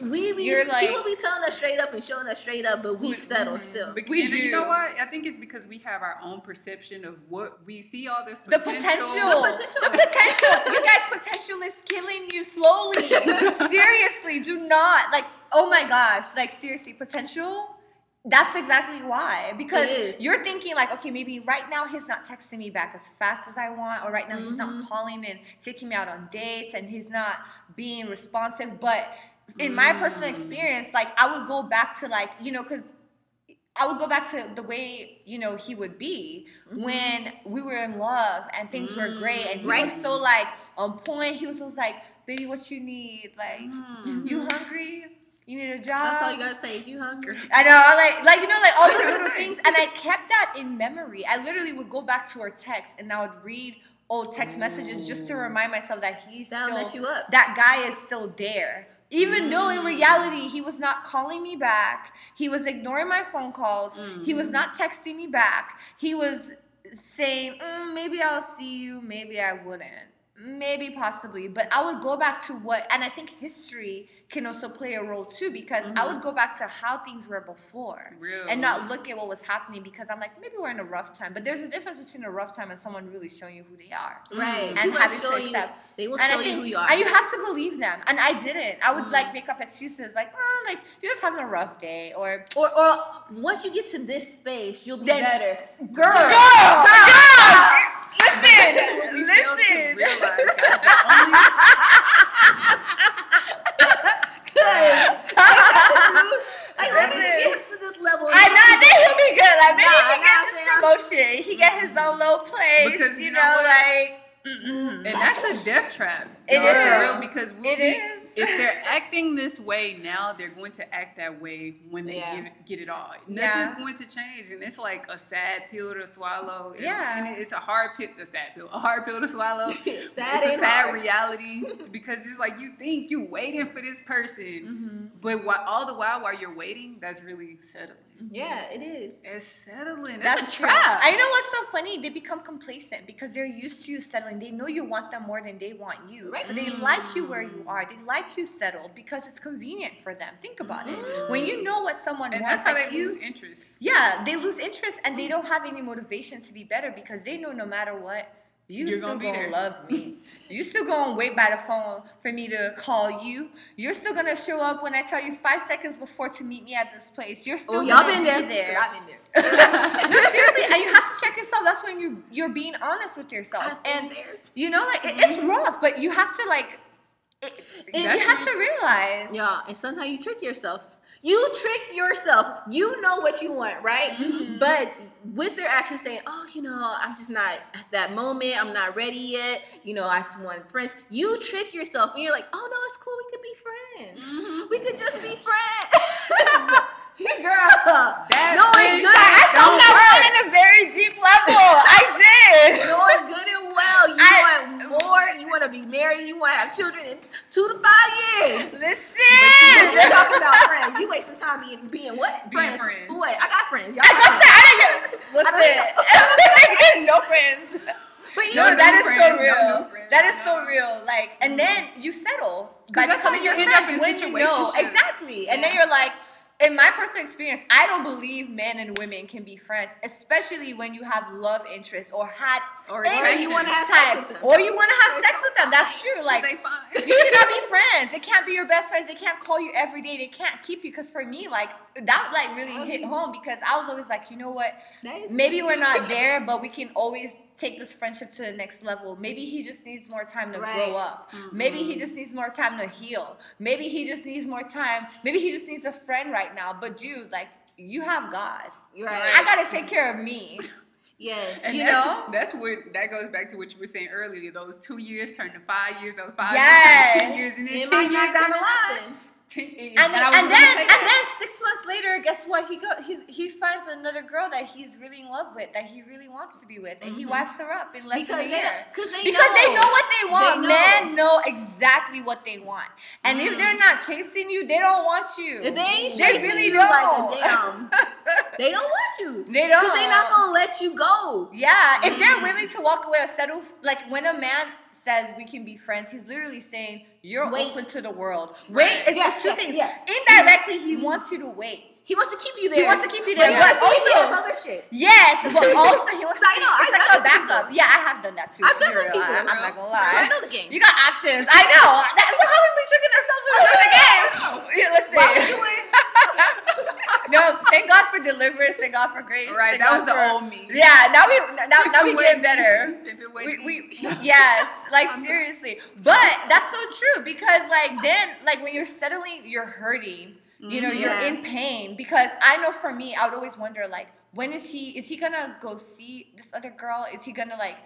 we be You're like- people be telling us straight up and showing us straight up, but we We- settle mhm. still. We and You know what? I think it's because we have our own perception of what we see all this The potential. potential. The potential. The potential. you guys, potential is killing you slowly. (laughs) seriously, do not like. Oh my gosh, like seriously, potential. That's exactly why. Because you're thinking like, okay, maybe right now he's not texting me back as fast as I want, or right now he's Mhm. not calling and taking me out on dates, and he's not being responsive. But in my personal Mm. experience, like I would go back to like you know, because I would go back to the way you know he would be Mhm. when we were in love and things were great, and he Right. was so like on point. He was always like, "Baby, what you need? Like, Mm. you hungry? You need a job?" That's all you gotta say is you hungry. I know, like, like you know, like all those little (laughs) things, and I kept that in memory. I literally would go back to her text, and I would read old text messages just to remind myself that he's That'll still mess you up. that guy is still there. Even though in Mm. reality he was not calling me back, he was ignoring my phone calls, he was not texting me back, he was saying, "Mm, maybe I'll see you, maybe I wouldn't, maybe possibly. But I would go back to what, and I think history can also play a role too because I would go back to how things were before Real. and not look at what was happening because I'm like, maybe we're in a rough time. But there's a difference between a rough time and someone really showing you who they are. Right. And People having to show you, accept. they will And show I you who you are. and you have to believe them. And I didn't. I would Mm. like make up excuses like, oh, like you're just having a rough day, or or, or once you get to this space, you'll be Then- better. girl, Girl, girl, girl. Listen, We fail to listen. realize that Like, let me get to this level. I know, I he'll be good. Like maybe Nah, he nah, get this promotion. He get his own little place. Because you know, know like only- and that's a death trap. It for real, because we'll It be, is. If they're acting this way now, they're going to act that way when they Yeah. get, it- get it all. Yeah. Nothing's going to change, and it's like a sad pill to swallow. and- Yeah. and it's a hard pill, a sad pill, a hard pill to swallow. (laughs) sad it's a sad hard. reality because it's like you think you're waiting for this person, mm-hmm. but while, all the while while you're waiting, that's really settling. Mm-hmm. Yeah, it is. It's settling. That's That's, a true. trap. I know what's so funny? They become complacent because they're used to you settling. They know you want them more than they want you. Right. So they mm. like you where you are. They like you settled because it's convenient for them. Think about it. When you mm-hmm. know what someone and wants, that's how like they you, lose interest. yeah, they lose interest and they mm. don't have any motivation to be better because they know no matter what, you You're still gonna gonna love me. you still gonna wait by the phone for me to call you. You're still gonna show up when I tell you five seconds before to meet me at this place. You're still Oh, y'all been be there. there. I've been there. (laughs) no, seriously, and you have to check yourself. That's when you you're being honest with yourself, and there. you know, like it, it's mm-hmm. rough, but you have to like, it, you have to realize. Yeah, and sometimes you trick yourself. You trick yourself. You know what you want, right? Mm-hmm. But with their actions saying, "Oh, you know, I'm just not at that moment. I'm not ready yet. You know, I just want friends." You trick yourself, and you're like, "Oh no, it's cool. We could be friends. Mm-hmm. We could just be friends." (laughs) (laughs) (laughs) Girl, That knowing good, I don't that work. went at a very deep level. I did. knowing good and well you I- want more, you want to be married, you want to have children in two to five years. But Listen. you're talking about friends. You waste some time being being what? Being friends. friends. What? I got friends. Y'all I got just said I didn't get. I Listen, (laughs) no friends. But No, even that no is friends, so real. no friends, that is so real. Like, and mm-hmm. then you settle by that's how becoming you your end up friends in when you know situationships. exactly. And then you're like, in my personal experience, I don't believe men and women can be friends, especially when you have love interest or had Or Or you wanna have sex with them. or you want to have sex with them. That's true. Like. (laughs) You cannot be friends. They can't be your best friends. They can't call you every day. They can't keep you. Because for me, like that, like really hit home. Because I was always like, you know what? Maybe we're not (laughs) there, but we can always take this friendship to the next level. Maybe he just needs more time to Right. grow up. Maybe he just needs more time to heal. Maybe he just needs more time. Maybe he just needs a friend right now. But dude, like you have God. You're I gotta take care of me. (laughs) Yes. And You that's, know? that's what that goes back to what you were saying earlier. Those two years turn to five years. Those five Yes. years turn to ten years, and then It ten years down the line. And, and, then and then six months later, guess what? He go he he finds another girl that he's really in love with, that he really wants to be with, and he Mhm. wipes her up in less Because than a they, year. because they because know. they know what they want. They know. Men know exactly what they want, and if Mhm. they're not chasing you, they don't want you. If they ain't They chasing really you don't. like a damn, (laughs) they don't want you. They don't. Because they're not gonna let you go. Yeah, if they're Mm. willing to walk away or settle, like when a man says we can be friends, he's literally saying you're Wait. open to the world. Wait, it's just two yeah, things. yeah. Indirectly, he mm-hmm. wants you to wait. He wants to keep you there. He wants to keep you there, But but he wants to keep also- other shit. Yes, but (laughs) also he wants to I know, it's I've like a backup. before. Yeah, I have done that too. I've done that too, I, am not gonna lie. So I know the game. You got options. I know. That's how we be tricking ourselves when the game. Yeah, listen. Why would you win? no, thank God for deliverance. Thank God for grace. Right, thank that God was the for- old me. Yeah, now we now, now we get better. (laughs) Beasley, Pimpin' Wayne We, we yes, like seriously. But that's so true because like then like when you're settling, you're hurting. You know, you're in pain because I know for me, I would always wonder like, when is he? Is he gonna go see this other girl? Is he gonna like?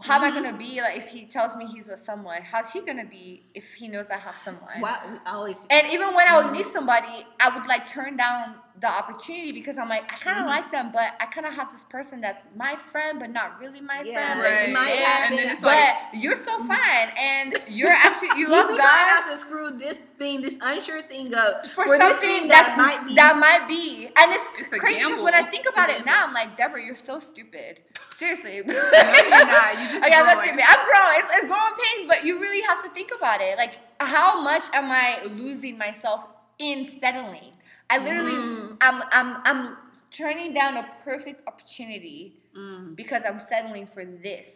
How am I Mm-hmm. gonna be like if he tells me he's with someone? How's he gonna be if he knows I have someone? Why we always And even when I would Mm-hmm. meet somebody, I would like turn down the opportunity because I'm like, I kind of Mhm. like them, but I kind of have this person that's my friend, but not really my Yeah, friend. like, Like, it it's might there, happen. And then it's but like, you're so fine, and (laughs) you're actually you you love be trying God out to screw this thing, this unsure thing up for for this something thing that might be. that might be, and it's, It's crazy because when I think It's about it now, I'm like, Deborah, you're so stupid. Seriously. no, you're not. You just (laughs) Okay, I'm growing. stupid. I'm growing. It's, it's growing pains, but you really have to think about it. Like, how much am I losing myself in settling? I literally, Mm. I'm, I'm, I'm turning down a perfect opportunity Mm, because I'm settling for this.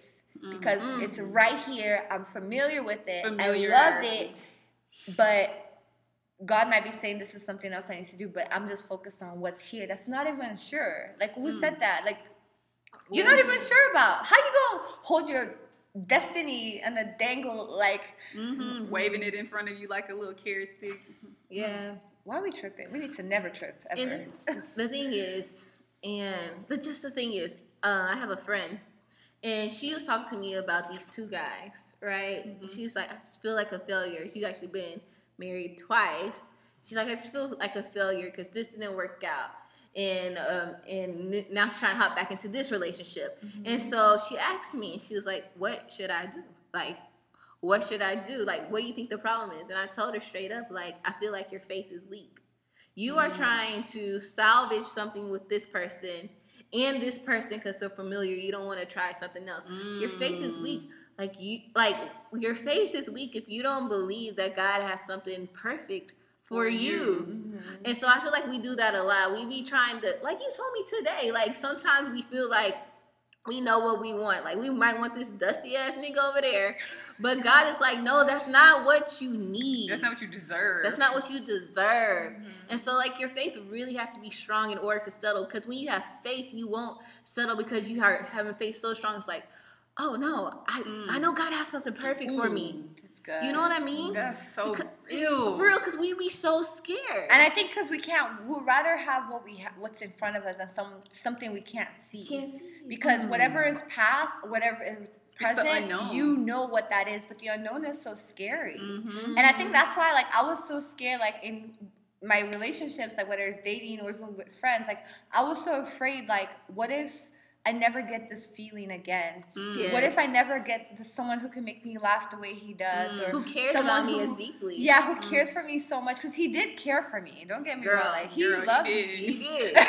mm. Because Mm. it's right here. I'm familiar with it. I love it. But God might be saying this is something else I need to do, but I'm just focused on what's here. That's not even sure. Like who Mm. said that? Like you're not even sure about. How you gonna hold your destiny and the dangle like Mhm, Waving it in front of you like a little carrot stick. yeah. why are we tripping? We need to never trip ever. The, the thing is, and the just the thing is, uh, I have a friend, and she was talking to me about these two guys, right? Mhm. She was like, I just feel like a failure. She's actually been married twice. She's like, I just feel like a failure because this didn't work out. And um, and now she's trying to hop back into this relationship. And so she asked me, she was like, "What should I do? Like, what should I do? Like, what do you think the problem is?" And I told her straight up, like, I feel like your faith is weak. You are Mm. trying to salvage something with this person and this person because they're familiar. You don't want to try something else. Your faith is weak. Mm. Like you, like your faith is weak if you don't believe that God has something perfect for, you. Mhm. And so I feel like we do that a lot. We be trying to, like you told me today, like sometimes we feel like we know what we want. Like we might want this dusty ass nigga over there, but God is like, no, that's not what you need. That's not what you deserve. That's not what you deserve. Mhm. And so, like, your faith really has to be strong in order to settle. Because when you have faith, you won't settle because you are having faith so strong. It's like, oh no, I Mm. I know God has something perfect for me. That's good. You know what I mean? That's so Because- real. Real, because we be so scared. And I think because we can't, we'd rather have what we have, what's in front of us, than some something we can't see. can't see. because Mm. whatever is past, whatever is present, you know what that is. But the unknown is so scary. Mhm. And I think that's why, like, I was so scared, like, in my relationships, like, whether it's dating or even with friends, like, I was so afraid, like, what if I never get this feeling again? Mm. Yeah. What if I never get the, someone who can make me laugh the way he does? Mm. Or who cares someone about me who- as deeply? Yeah, who Mm. cares for me so much? Because he did care for me. Don't get me Girl, wrong. Like, he girl, loved did. me. he did. (laughs)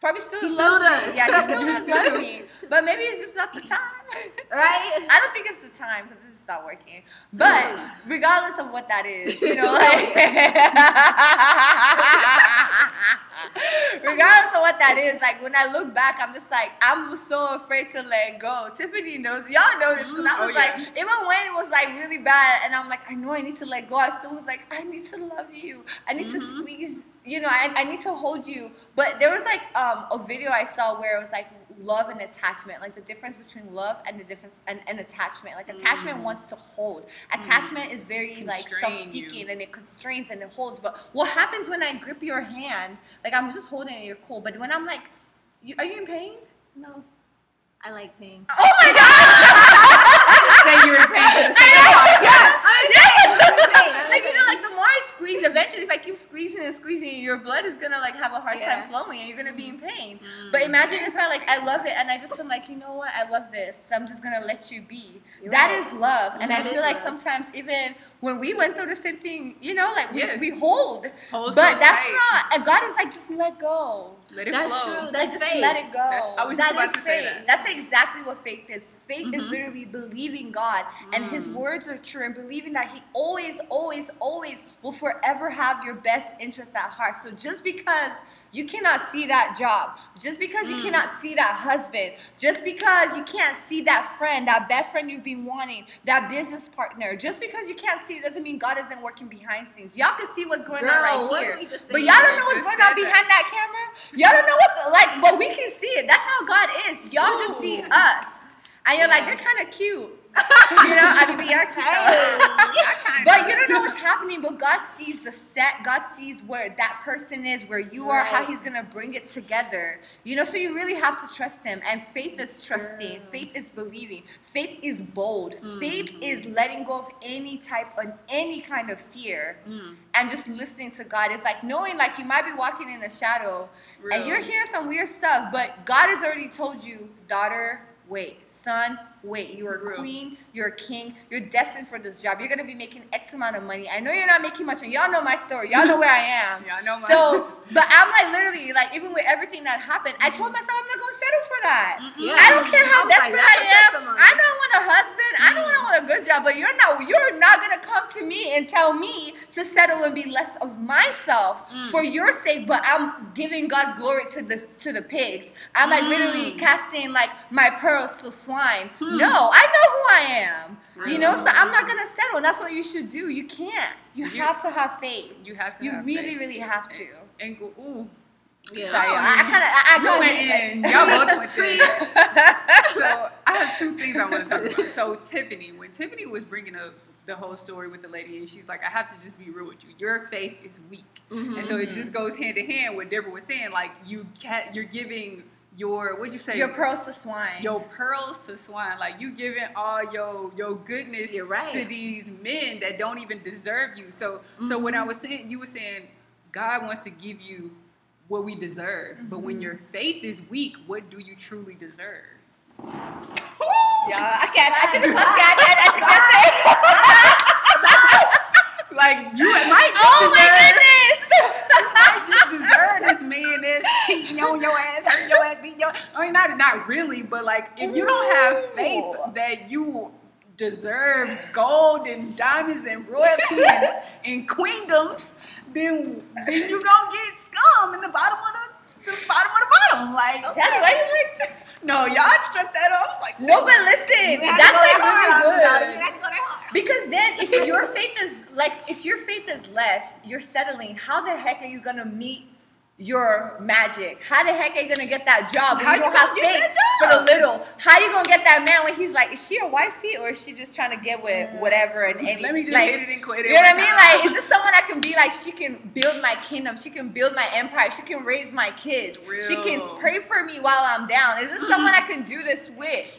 Probably still He loves still me. does. Yeah, he still (laughs) does love me. But maybe it's just not the time. (laughs) right? I don't think it's the time because it's just not working. But regardless of what that is, you know, like regardless of what that is, like when I look back, I'm just like I'm so afraid to let go. Tiffany knows, y'all know this because I Oh, was yeah. like, even when it was like really bad, and I'm like, I know I need to let go. I still was like, I need to love you. I need to Mhm. squeeze. You know, I, I need to hold you. But there was like um, a video I saw where it was like love and attachment, like the difference between love and the difference and, and attachment. Like attachment Mm. wants to hold. Attachment is very like self-seeking you. and it constrains and it holds. But what happens when I grip your hand? Like I'm just holding it, you're cool. But when I'm like, you, are you in pain? No. I like pain. Oh my god! Say you're in pain for the (laughs) I sake of know. podcast. Yeah. like you know, like the more I squeeze, eventually, if I keep squeezing and squeezing, your blood is gonna like have a hard Yeah. time flowing, and you're gonna be in pain. Mm. But imagine if I like I love it, and I just am like, you know what, I love this. So I'm just gonna let you be. You're That right. is love, and That I feel like love. sometimes even when we went through the same thing, you know, like we, Yes. we hold, Hold but so that's tight. not. And God is like, just let go. Let it That's flow. true. That's just faith. let it go. That's- I was That about is to say faith. that. That's exactly what faith is. Faith is Mhm. literally believing God and His Mm. words are true and believing that He always, always, always will forever have your best interest at heart. So just because you cannot see that job, just because you Mm. cannot see that husband, just because you can't see that friend, that best friend you've been wanting, that business partner, just because you can't see it doesn't mean God isn't working behind scenes. Y'all can see what's going on right here. did we just say? But y'all don't know what's going on behind that camera. Y'all don't know what's like, but we can see it. That's how God is. Y'all just see us, and you're like, they're kind of cute. (laughs) you know, I mean, we are cute. Kinda. But you don't know what's (laughs) happening. But God sees the set. God sees where that person is, where you are, how He's gonna bring it together. You know, so you really have to trust Him. And faith is trusting. Faith is believing. Faith is bold. Faith Mhm. is letting go of any type of any kind of fear Mm, and just listening to God. It's like knowing like you might be walking in the shadow real. and you're hearing some weird stuff, but God has already told you, daughter, wait, son, wait, you're a Real. queen, you're a king, you're destined for this job. You're gonna be making X amount of money. I know you're not making much, and y'all know my story. Y'all know where I am. (laughs) Yeah, I know my. So, (laughs) but I'm like literally like even with everything that happened, I told myself I'm not gonna settle for that. Yeah. I don't care I how was like, desperate that's a I am. testimony. I don't want a husband. I don't want a good job. But you're not. You're not gonna come to me and tell me to settle and be less of myself Mm. for your sake. But I'm giving God's glory to the to the pigs. I'm like literally Mm. casting like my pearls to swine. Hmm. No, I know who I am. You know, so I'm not gonna settle. And that's what you should do. You can't. You You- have to have faith. You have to. You have really, faith. really have to. And go, ooh, Yeah. Sorry, I, I kind of I, I you went it. in. Y'all both (laughs) went in. so I have two things I want to talk about. So Tiffany, when Tiffany was bringing up the whole story with the lady, and she's like, "I have to just be real with you. Your faith is weak." Mhm. And so it Mhm. just goes hand in hand with Deborah was saying, like you can't, you're giving your what'd you say? Your pearls to swine. your pearls to swine. Like you giving all your your goodness You're right. to these men that don't even deserve you. So so when I was saying you were saying God wants to give you what we deserve. But when Mhm. your faith is weak, what do you truly deserve? Yeah, I can't. I did the podcast. I, I, I can't. Like you might just Oh my deserve, goodness. might just deserve this man that's cheating on your ass, hurting your ass, beating your I mean not not really, but like if you don't have faith that you deserve gold and diamonds and royalty and, and queendoms, then then you gonna get scum in the bottom of the, the bottom of the bottom. Like That's why you like. no, y'all struck that off like No, but listen, that's like hard. really good. had go that. Because then, if your faith is like, if your faith is less, you're settling. How the heck are you gonna meet your magic? How the heck are you gonna get that job when How you you don't have gonna get faith that for the little? How you gonna get that man when he's like, is she a wifey or is she just trying to get with whatever and any? Let me just like, hit it and quit it. You know what I mean? Like, is this someone I can be like? She can build my kingdom. She can build my empire. She can raise my kids. She can pray for me while I'm down. Is this someone (laughs) I can do this with?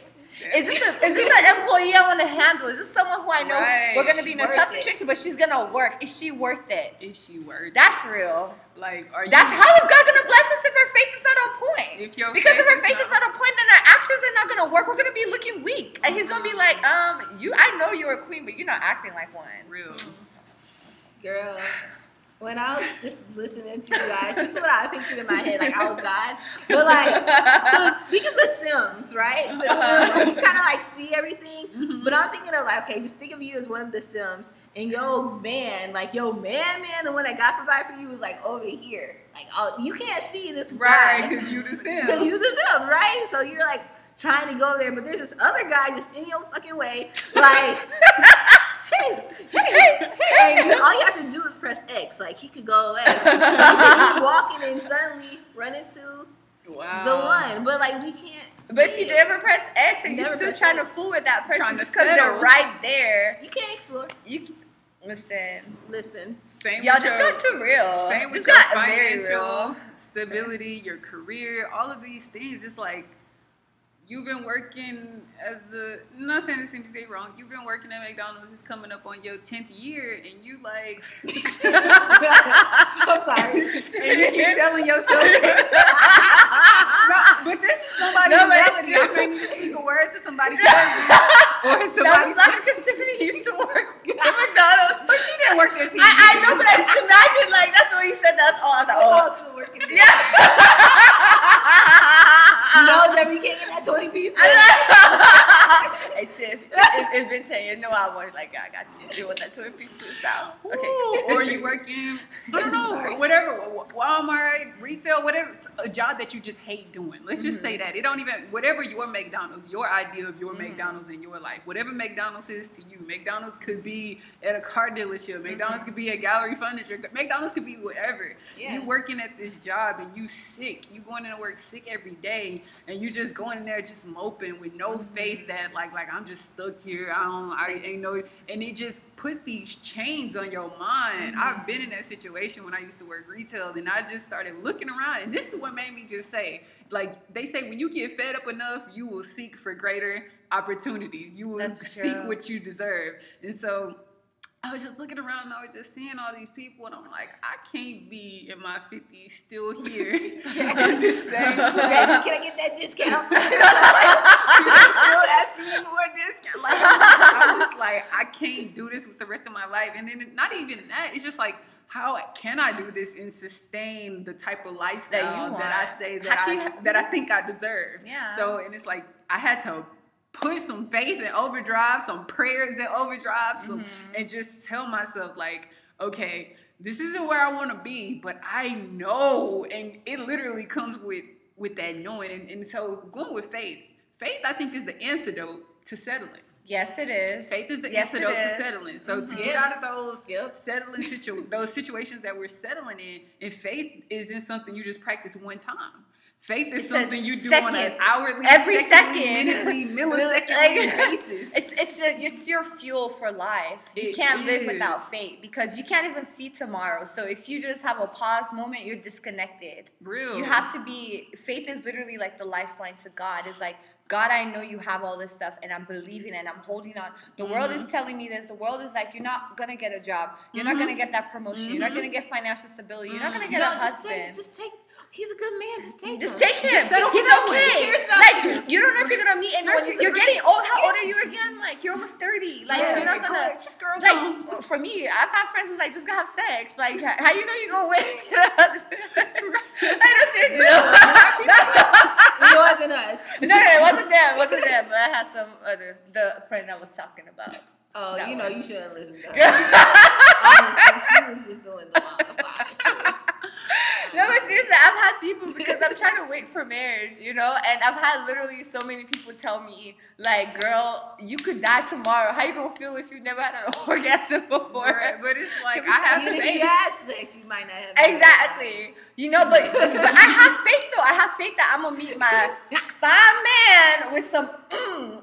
Is this a, is this an employee I want to handle? Is this someone who I know Right. we're gonna be in a tough situation, but she's gonna work? Is she worth it? is she worth? it? That's real. like are you? That's how is God gonna bless us if her faith is not on point? If your Because if her faith is not on point, then our actions are not gonna work. We're gonna be looking weak, and He's gonna be like, um, you. I know you're a queen, but you're not acting like one. real. Girls, when I was just listening to you guys, this is what I pictured in my head, like I was (laughs) God. But like, so think of The Sims, right? The Sims, where you kind of like see everything. Mhm. But I'm thinking of like, okay, just think of you as one of the Sims, and yo man, like yo man, man, the one that God provided for you was like over here, like oh, you can't see this right, guy because you the sin. because you the Sim, right? So you're like trying to go there, but there's this other guy just in your fucking way, like. (laughs) Hey, hey, hey! And all you have to do is press X. Like he could go away. (laughs) So you can keep walking and suddenly run into wow. the one. But like we can't. But if you it. never press X and You you're still press trying to fool with that person just because they're right there, you can't explore. you listen. Listen, Same Y'all, with this your, got too real. same This with your got very financial real. stability, your career, all of these things. It's like you've been working as a. I'm not saying there's anything wrong. You've been working at McDonald's. It's coming up on your tenth year, and you like. (laughs) I'm sorry. (laughs) and you keep telling yourself. no, but this is somebody's No, but reality. I true. may need to speak a word to somebody's (laughs) husband or That somebody's. was not because Tiffany used to work at McDonald's. But she didn't work there. I, I know, but I just imagine like that's what he said. That's all. I was like, I'm oh, also working. there. yeah. (laughs) No, Debbie, you can't get that 20 piece. (laughs) Hey Tiff, it, it's been ten years. No, I was like, I got you. You want that twin piece twist out? Okay. Ooh, or you work in, I don't know, (laughs) whatever, Walmart, retail, whatever, it's a job that you just hate doing. Let's just say mm-hmm. that. It don't even, whatever your McDonald's, your idea of your mm-hmm. McDonald's in your life, whatever McDonald's is to you, McDonald's could be at a car dealership, mm-hmm. McDonald's could be at Gallery Furniture, McDonald's could be whatever. Yeah. You working at this job and you sick, you going to work sick every day, and you just going in there just moping with no mm-hmm. faith that like like I'm just stuck here. I don't, I ain't know and it just puts these chains on your mind. Mm-hmm. I've been in that situation when I used to work retail, and I just started looking around, and this is what made me just say, like they say, when you get fed up enough, you will seek for greater opportunities. You will That's seek true. what you deserve, and so. I was just looking around and I was just seeing all these people and I'm like, I can't be in my 50s still here (laughs) (laughs) same Baby, can I get that discount? (laughs) still asking me for a discount. Like, I was just like, I can't do this with the rest of my life. And then not even that, it's just like, how can I do this and sustain the type of lifestyle want? that, I say that I that I think I deserve? Yeah. So and it's like I had to put some faith in overdrive, some prayers in overdrive, some, Mm-hmm. and just tell myself like, okay, this isn't where I want to be, but I know, and it literally comes with with that knowing, and, and so going with faith. Faith, I think, is the antidote to settling. Yes, it is. Faith is the Yes, antidote to settling. So to Mhm. get out of those Yep. settling situ- those situations that we're settling in, and faith isn't something you just practice one time. Faith is something you do on an second. hourly, Every secondly, second. minutely, (laughs) millisecond (laughs) basis. It's it's a, it's your fuel for life. You It can't live without faith because you can't even see tomorrow. So if you just have a pause moment, you're disconnected. Real. You have to be faith is literally like the lifeline to God. It's like God, I know you have all this stuff, and I'm believing and I'm holding on. The world Mm-hmm. is telling me this. The world is like, you're not gonna get a job. You're not Mhm. gonna get that promotion. You're not gonna get financial stability. You're not gonna Mm. get no, a just husband. take, just take. He's a good man. Just take Just him. Just take him. Just He's okay. He cares about like you. you don't know if you're gonna meet anyone. You're, you're getting old. How old are you again? Like you're almost thirty. Like Yeah. you're not gonna. just girl. Like for me, I've had friends who's like just gonna have sex. Like how you know you're gonna win? (laughs) I know (laughs) seriously. No. It wasn't us. no, (laughs) no, it wasn't them. It wasn't them. But I had some other the friend I was talking about. Oh, That you know one. you shouldn't listen to her. Honestly, she was just doing the most. Honestly. (laughs) No, but seriously, I've had people because I'm trying to wait for marriage, you know, and I've had literally so many people tell me, like, girl, you could die tomorrow. How you gonna feel if you've never had an (laughs) orgasm before? Right, but it's like I have Even if faith. you had sex, you might not have. Exactly. You know, but, but I have faith though. I have faith that I'm gonna meet my (laughs) fine man with some mm,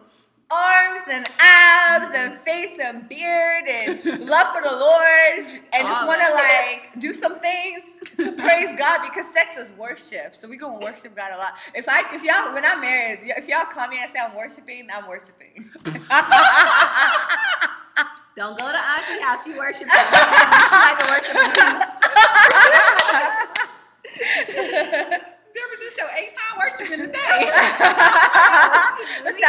arms and abs and face and beard and (laughs) love for the Lord and just wanna like do some things to praise God because sex is worship. So we gonna worship God a lot. If I if y'all when I'm married, if y'all call me and say I'm worshiping, I'm worshiping. (laughs) Don't go to Auntie house. She worship. She like to worship in peace. (laughs) Never did show eight time worship in a day. (laughs)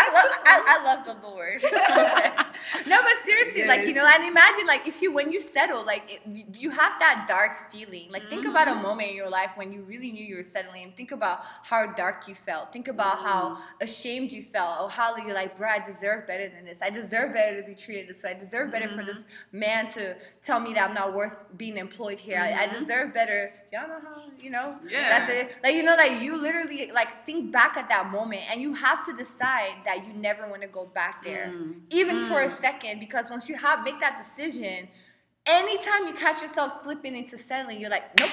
I love, I, I love the Lord. (laughs) no, but seriously, like you know, and imagine like if you when you settle, like it, you, have that dark feeling. Like think about a mm-hmm. moment in your life when you really knew you were settling, and think about how dark you felt. Think about how mm. ashamed you felt, or how you're like, bro, I deserve better than this. I deserve better to be treated this way. I deserve better for mm-hmm. this man to tell me that I'm not worth being employed here. I, I Mhm. deserve better. Y'all know how you know. Yeah. That's it. Like you know, like you literally like think back at that moment, and you have to decide that you never want to go back there, Mm. even for a Mm. second, because once you have make that decision, anytime you catch yourself slipping into settling, you're like, nope.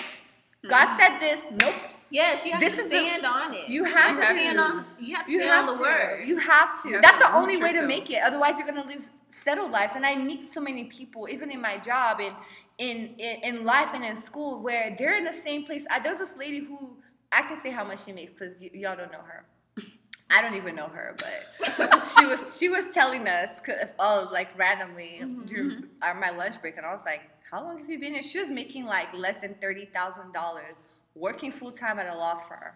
God said this. Nope. Yes, you have This to is the- stand on it. you have to to. stand on. You have to You stand have on the to. word. You have to. You have That's to the only way to make it. Otherwise, you're gonna live settled lives. And I meet so many people, even in my job and in in, in life and in school, where they're in the same place. I, there's this lady who I can say how much she makes because y- y'all don't know her. (laughs) I don't even know her, but (laughs) she was she was telling us, 'cause- oh, like randomly mm-hmm, during mm-hmm. our, my lunch break, and I was like, "How long have you been here?" She was making like less than thirty thousand dollars, working full time at a law firm.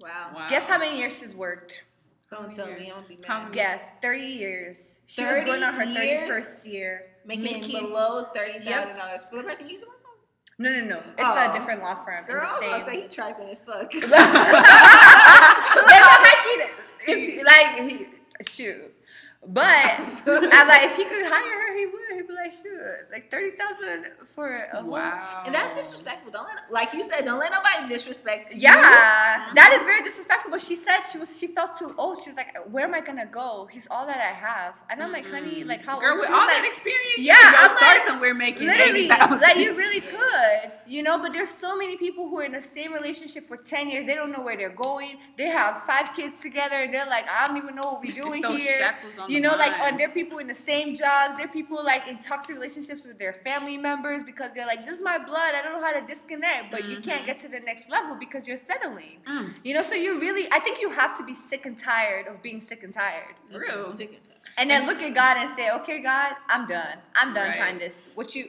Wow. Wow. Guess how many years she's worked? Don't tell me. I'm gonna be How mad. many- Yes, 30 years. She 30 was going on her years? 31st year. Making, below thirty thousand dollars for the person you used to work on. No, no, no. It's Oh. a different law firm. Girl, I was in gonna the say he trifling as fuck. That's not like he, if he, like he, shoot. But (laughs) I'm like, if he could hire her, he would. He'd be like, shoot, like thirty thousand for a whole. Wow. And that's disrespectful. Don't let, like you said, don't let nobody disrespect. you. Yeah, that is very disrespectful. But she said she was she felt too old. She's like, where am I gonna go? He's all that I have. And I'm like, honey, mm-hmm. like how Girl, old? with all like, that experience, Yeah, you can go I'm start like, somewhere making Literally, 80,000. like you really could, you know. But there's so many people who are in the same relationship for ten years. They don't know where they're going. They have five kids together, and they're like, I don't even know what we're doing here. You the know, like, mind. and there are people in the same jobs. There are people like in toxic relationships with their family members because they're like, "This is my blood. I don't know how to disconnect." But you can't Mhm. get to the next level because you're settling. Mm, You know, so you really, I think you have to be sick and tired of being sick and tired. real. And then look at God and say, okay, God, I'm done. I'm done Right. trying this. What you,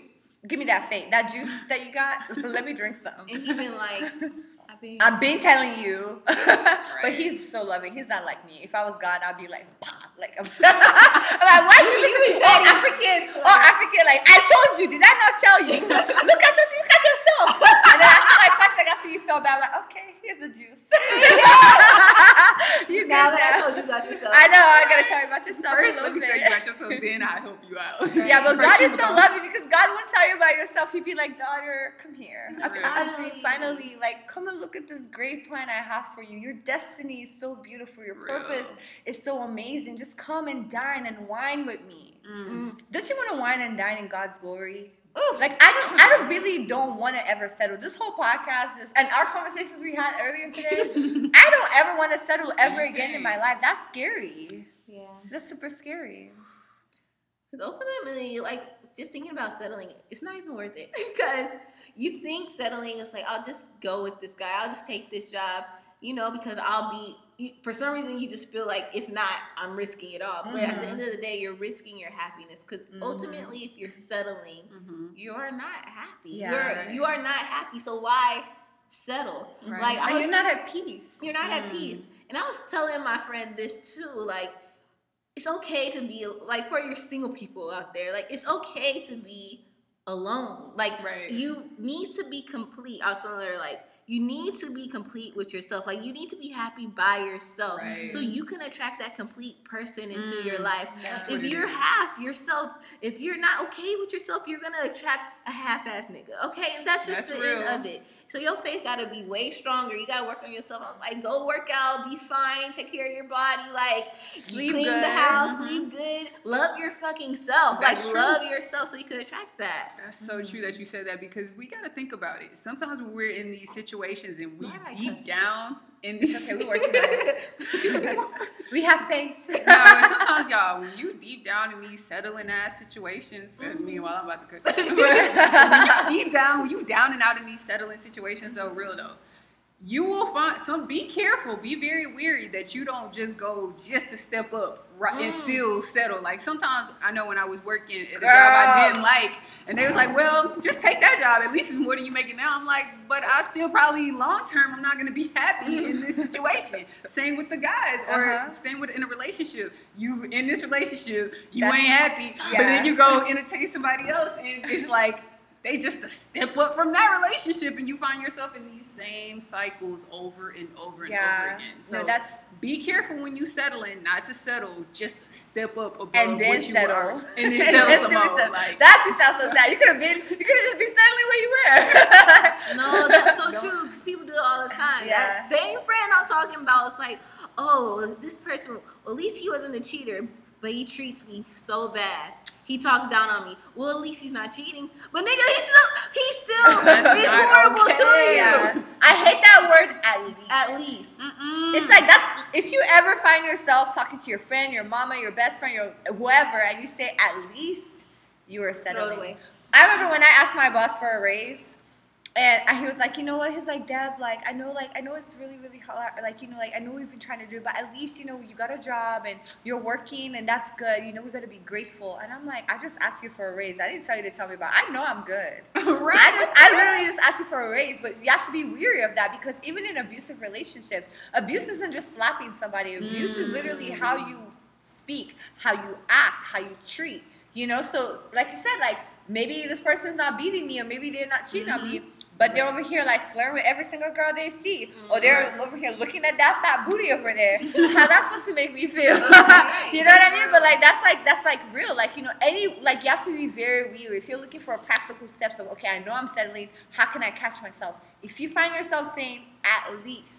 give me that faith, that juice that you got. (laughs) Let me drink some. And he been like, (laughs) I've been. I've been telling you. (laughs) but he's so loving. He's not like me. If I was God, I'd be like, "Pah," like, I'm, I'm (laughs) like, why you listen to all African, all African, like, I told you, did I not tell you? (laughs) look at yourself, look at yourself. And then after like five seconds after you felt bad, I'm like, okay, here's the juice. (laughs) you now good that I told you about yourself. I know, I gotta tell you about yourself First, a let little me tell you bit. about yourself, then I help you out. (laughs) Yeah, but First God is so go- loving because God won't tell you about yourself. He'd be like, daughter, come here. He's like, "Finally." finally like, come and look at this great plan I have for you. Your destiny is so beautiful. Your Real. purpose is so amazing. Just come and dine and wine with me. Mm. Mm. Don't you want to wine and dine in God's glory? Ooh. Like I just, I don't really don't want to ever settle. This whole podcast is, and our conversations we had earlier today, (laughs) I don't ever want to settle ever again in my life. That's scary. Yeah. That's super scary. Because ultimately, like, just thinking about settling, it's not even worth it. (laughs) Because you think settling is like, I'll just go with this guy, I'll just take this job, you know, because I'll be, you, for some reason, you just feel like, if not, I'm risking it all. But at the Mhm. end of the day, you're risking your happiness. Because Mhm. ultimately, if you're settling, Mhm. you're not happy. Yeah. You're, you are not happy. So why settle? Right. Like, I was, you're not at peace. you're not at Mm. peace. And I was telling my friend this too, like it's okay to be like for your single people out there, like it's okay to be alone. Like Right. you need to be complete. I was telling her like you need to be complete with yourself. Like you need to be happy by yourself, Right. so you can attract that complete person into your Mm. life. If you're is. half yourself, if you're not okay with yourself, you're gonna attract a half-ass nigga. Okay, and that's just That's the real. end of it. So your faith gotta be way stronger. You gotta work on yourself. I was like, go work out, be fine, take care of your body, like Sleep clean good. the house, Mhm. sleep good, love your fucking self. That's like true. love yourself so you can attract that. That's so true that you said that because we got to think about it. Sometimes when we're in these situations and we deep down in It's okay, we working on (laughs) We have faith. no, and sometimes y'all, when you deep down in these settling ass situations, and Mhm. meanwhile I'm about to cook. But (laughs) (laughs) deep down, when you down and out in these settling situations, though, real though, you will find some. Be careful. Be very weary that you don't just go just to step up right and Mm. still settle. Like sometimes I know when I was working at a job I didn't like, and they was like, "Well, just take that job. At least it's more than you making now." I'm like, "But I still probably long term I'm not gonna be (laughs) happy in this situation." Same with the guys, or Uh-huh. same with in a relationship. You in this relationship, you That's- ain't happy, but then you go entertain somebody else, and it's like they just a step up from that relationship, and you find yourself in these same cycles over and over and over Yeah. again. So no, that's be careful when you settling, not to settle, just step up above and then what you settle. are, (laughs) and then settle then some more. settle. Like, That just sounds so sad. You could have been. You could have just been settling where you were. (laughs) No, that's so Don't- (laughs) true because people do it all the time. Yeah. That same friend I'm talking about is like, oh, this person, well, at least he wasn't a cheater, but he treats me so bad. He talks down on me. Well, at least he's not cheating. But nigga, he's still, he's still (laughs) he's is not horrible to you. Yeah. I hate that word at least. At least. mm-mm. It's like that's if you ever find yourself talking to your friend, your mama, your best friend, your whoever, and you say at least you are Throw it settling. away. I remember when I asked my boss for a raise, and he was like, you know what? He's like, Deb, like I know, like I know it's really, really hard. Like you know, like I know we've been trying to do, it, but at least you know you got a job and you're working, and that's good. You know, we got to be grateful. And I'm like, I just asked you for a raise. I didn't tell you to tell me about. It. I know I'm good. (laughs) right. I just, I literally just asked you for a raise, but you have to be weary of that because even in abusive relationships, abuse isn't just slapping somebody. Abuse is literally Mm. how you speak, how you act, how you treat. You know, so like you said, like maybe this person's not beating me, or maybe they're not cheating on me, But they're over here like flirting with every single girl they see, or they're over here looking at that fat booty over there. (laughs) How that's supposed to make me feel? (laughs) you know what I mean? But like that's like that's like real. Like you know, any like you have to be very weary. If you're looking for practical steps of okay, I know I'm settling. How can I catch myself? If you find yourself saying at least,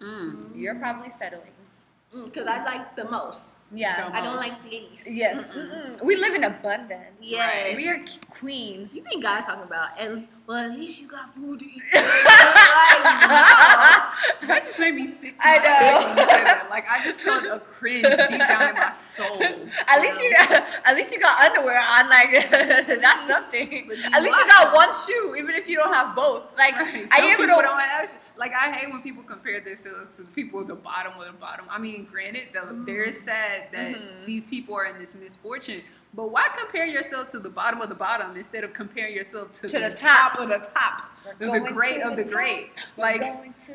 Mm. you're probably settling. Mm, because I like the most. Yeah. Come I don't like the least. Yes. Mm-mm. We live in abundance. Yes. We are queens. You think guys talking about? And well, at least you got food to eat. (laughs) Made me sick. I know. when you said that. Like I just felt a cringe deep down in my (laughs) soul. At least you got, at least you got underwear on. Like (laughs) that's nothing. But At least you got one shoe, even if you don't have both. Like Right. are Some you able people to? don't have, like I hate when people compare themselves to the people at the bottom of the bottom. I mean, granted, though, they're sad that Mhm. these people are in this misfortune. But why compare yourself to the bottom of the bottom instead of comparing yourself to, To the, the top. top. of the top, the great of the the great? Like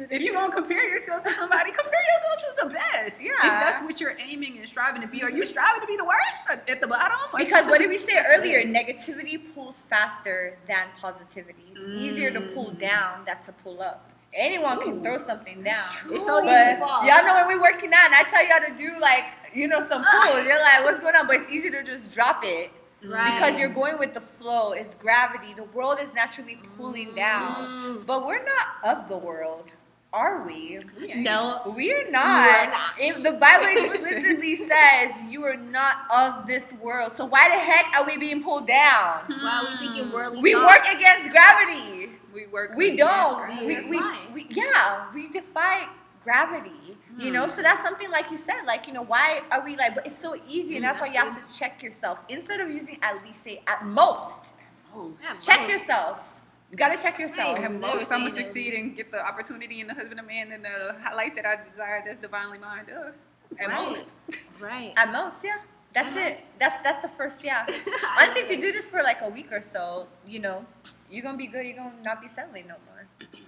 if you're top. gonna compare yourself to somebody, compare yourself to the best. Yeah. If that's what you're aiming and striving to be, are you striving to be the worst at- the bottom? Are Because what did we say earlier? it. Negativity pulls faster than positivity. It's easier to pull Mm. down than to pull up. Anyone can throw something down. It's so easy y'all know when we're working out and I tell y'all to do like, you know, some (laughs) pulls, you're like, what's going on? But it's easy to just drop it. Right. Because you're going with the flow, it's gravity. The world is naturally pulling down. Mm. But we're not of the world, are we? We. No. We're not. not. If the Bible (laughs) explicitly says you are not of this world, so why the heck are we being pulled down? Wow, we thinking worldly We thoughts. work against gravity. We work. We don't. gravity. We, we, defy. we yeah, we defy gravity. You know, so that's something like you said, like, you know, why are we like, but it's so easy, and that's why that's you have to check yourself. Instead of using at least, say at most, Oh. Yeah, check most. yourself. You gotta check yourself. Right. At most, I'm gonna succeed and get the opportunity and the husband and man and the life that I desire that's divinely mine. Uh, at Right. most. Right. At most, yeah. That's At it. most. That's that's the first, yeah. (laughs) Honestly, if you do this for like a week or so, you know, you're gonna be good. You're gonna not be settling no more. (clears throat)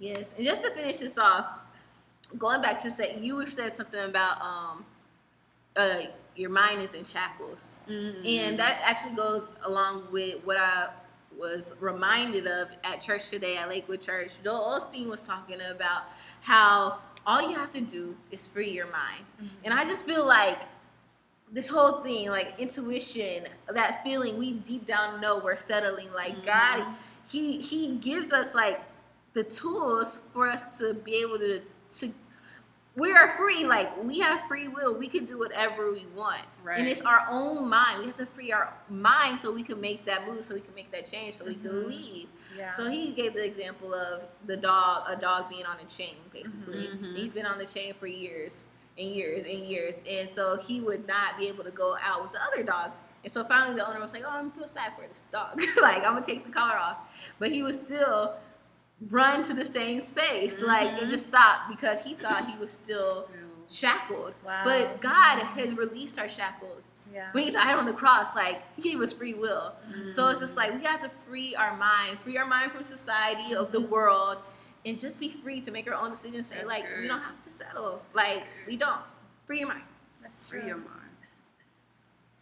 Yes, and just to finish this off, going back to say you said something about um, uh, your mind is in shackles, Mm-hmm. and that actually goes along with what I was reminded of at church today at Lakewood Church. Joel Osteen was talking about how all you have to do is free your mind, and I just feel like this whole thing, like intuition, that feeling we deep down know we're settling. Like God, He He gives us like the tools for us to be able to to. We are free. Like we have free will. We can do whatever we want, Right. and it's our own mind. We have to free our mind so we can make that move, so we can make that change, so we can Mhm. leave. Yeah. So he gave the example of the dog, a dog being on a chain, basically. Mhm. He's been on the chain for years and years and years, and so he would not be able to go out with the other dogs. And so finally, the owner was like, "Oh, I'm feel sad for this dog. (laughs) like I'm gonna take the collar off," but he would still run to the same space, like and Mhm. just stop because he thought he was still shackled. Wow. But God has released our shackles. yeah. When he died on the cross, like he gave us free will. So it's just like we have to free our mind, free our mind from society of the world, and just be free to make your own decisions. Say like good. we don't have to settle. Like we don't. Free your mind. That's Free true. your mind.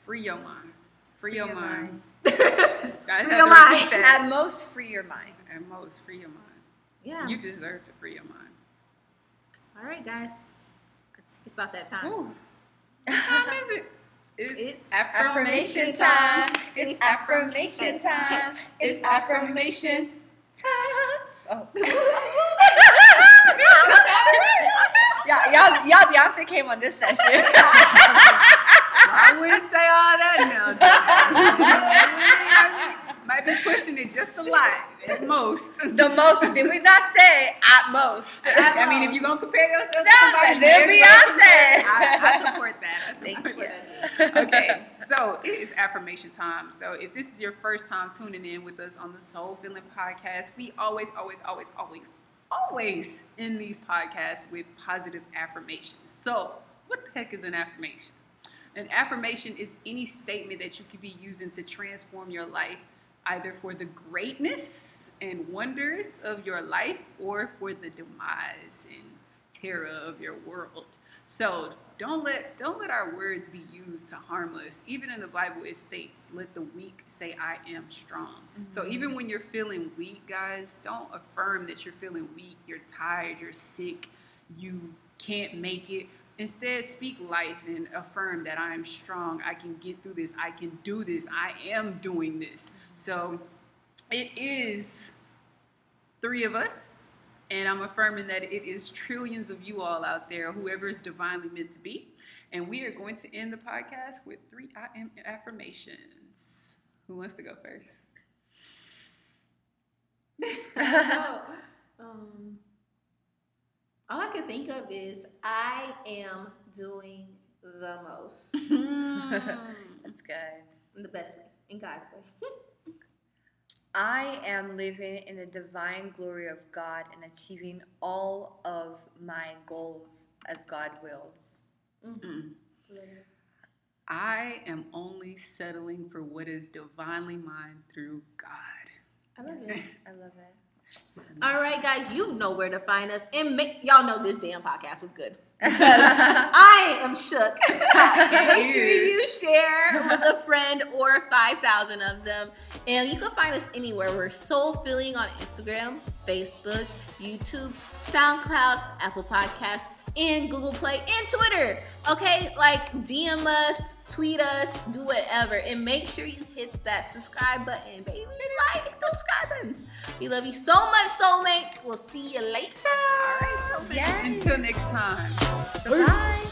Free your mind. Free, your, your mind. (laughs) free Free your mind. At most, free your mind. At most, free your mind. yeah. You deserve to free your mind. All right, guys. It's, about that time. Ooh. (laughs) What time is it? It's, It's Affirmation time. It's affirmation time. It's affirmation time. Oh. (laughs) y'all, y'all, y'all, Beyonce came on this session. (laughs) I wouldn't say all that now. (laughs) Might be pushing it just a lot, at most. the most, did we not say at most? I mean, if you're gonna compare yourself to somebody, then Beyonce. I, I (laughs) support that. I support Thank you. that. (laughs) Okay, so it is affirmation time. So if this is your first time tuning in with us on the Soul Feeling Podcast, we always, always, always, always, always end these podcasts with positive affirmations. So what the heck is an affirmation? An affirmation is any statement that you could be using to transform your life, either for the greatness and wonders of your life or for the demise and terror of your world. So don't let don't let our words be used to harm us. Even in the Bible, it states, "Let the weak say, I am strong." So mm-hmm. even when you're feeling weak, guys, don't affirm that you're feeling weak. You're tired. You're sick. You can't make it. Instead, speak life and affirm that I am strong. I can get through this. I can do this. I am doing this. So it is three of us, and I'm affirming that it is trillions of you all out there, whoever is divinely meant to be. And we are going to end the podcast with three I am affirmations. Who wants to go first? (laughs) Um, all I can think of is I am doing the most (laughs) (laughs) That's good. in the best way, in God's way. (laughs) I am living in the divine glory of God and achieving all of my goals as God wills. Mm. I am only settling for what is divinely mine through God. I love it. I love it. All right, guys, you know where to find us, and make y'all know this damn podcast was good (laughs) because I am shook. (laughs) Make sure you share with a (laughs) friend or five thousand of them, and you can find us anywhere. We're Soul Filling on Instagram, Facebook, YouTube, SoundCloud, Apple Podcast, and Google Play and Twitter. Okay, like DM us, tweet us, do whatever, and make sure you hit that subscribe button, baby. Like hit the subscribe buttons. We love you so much, soulmates. We'll see you later. Yes. Until next time. Bye.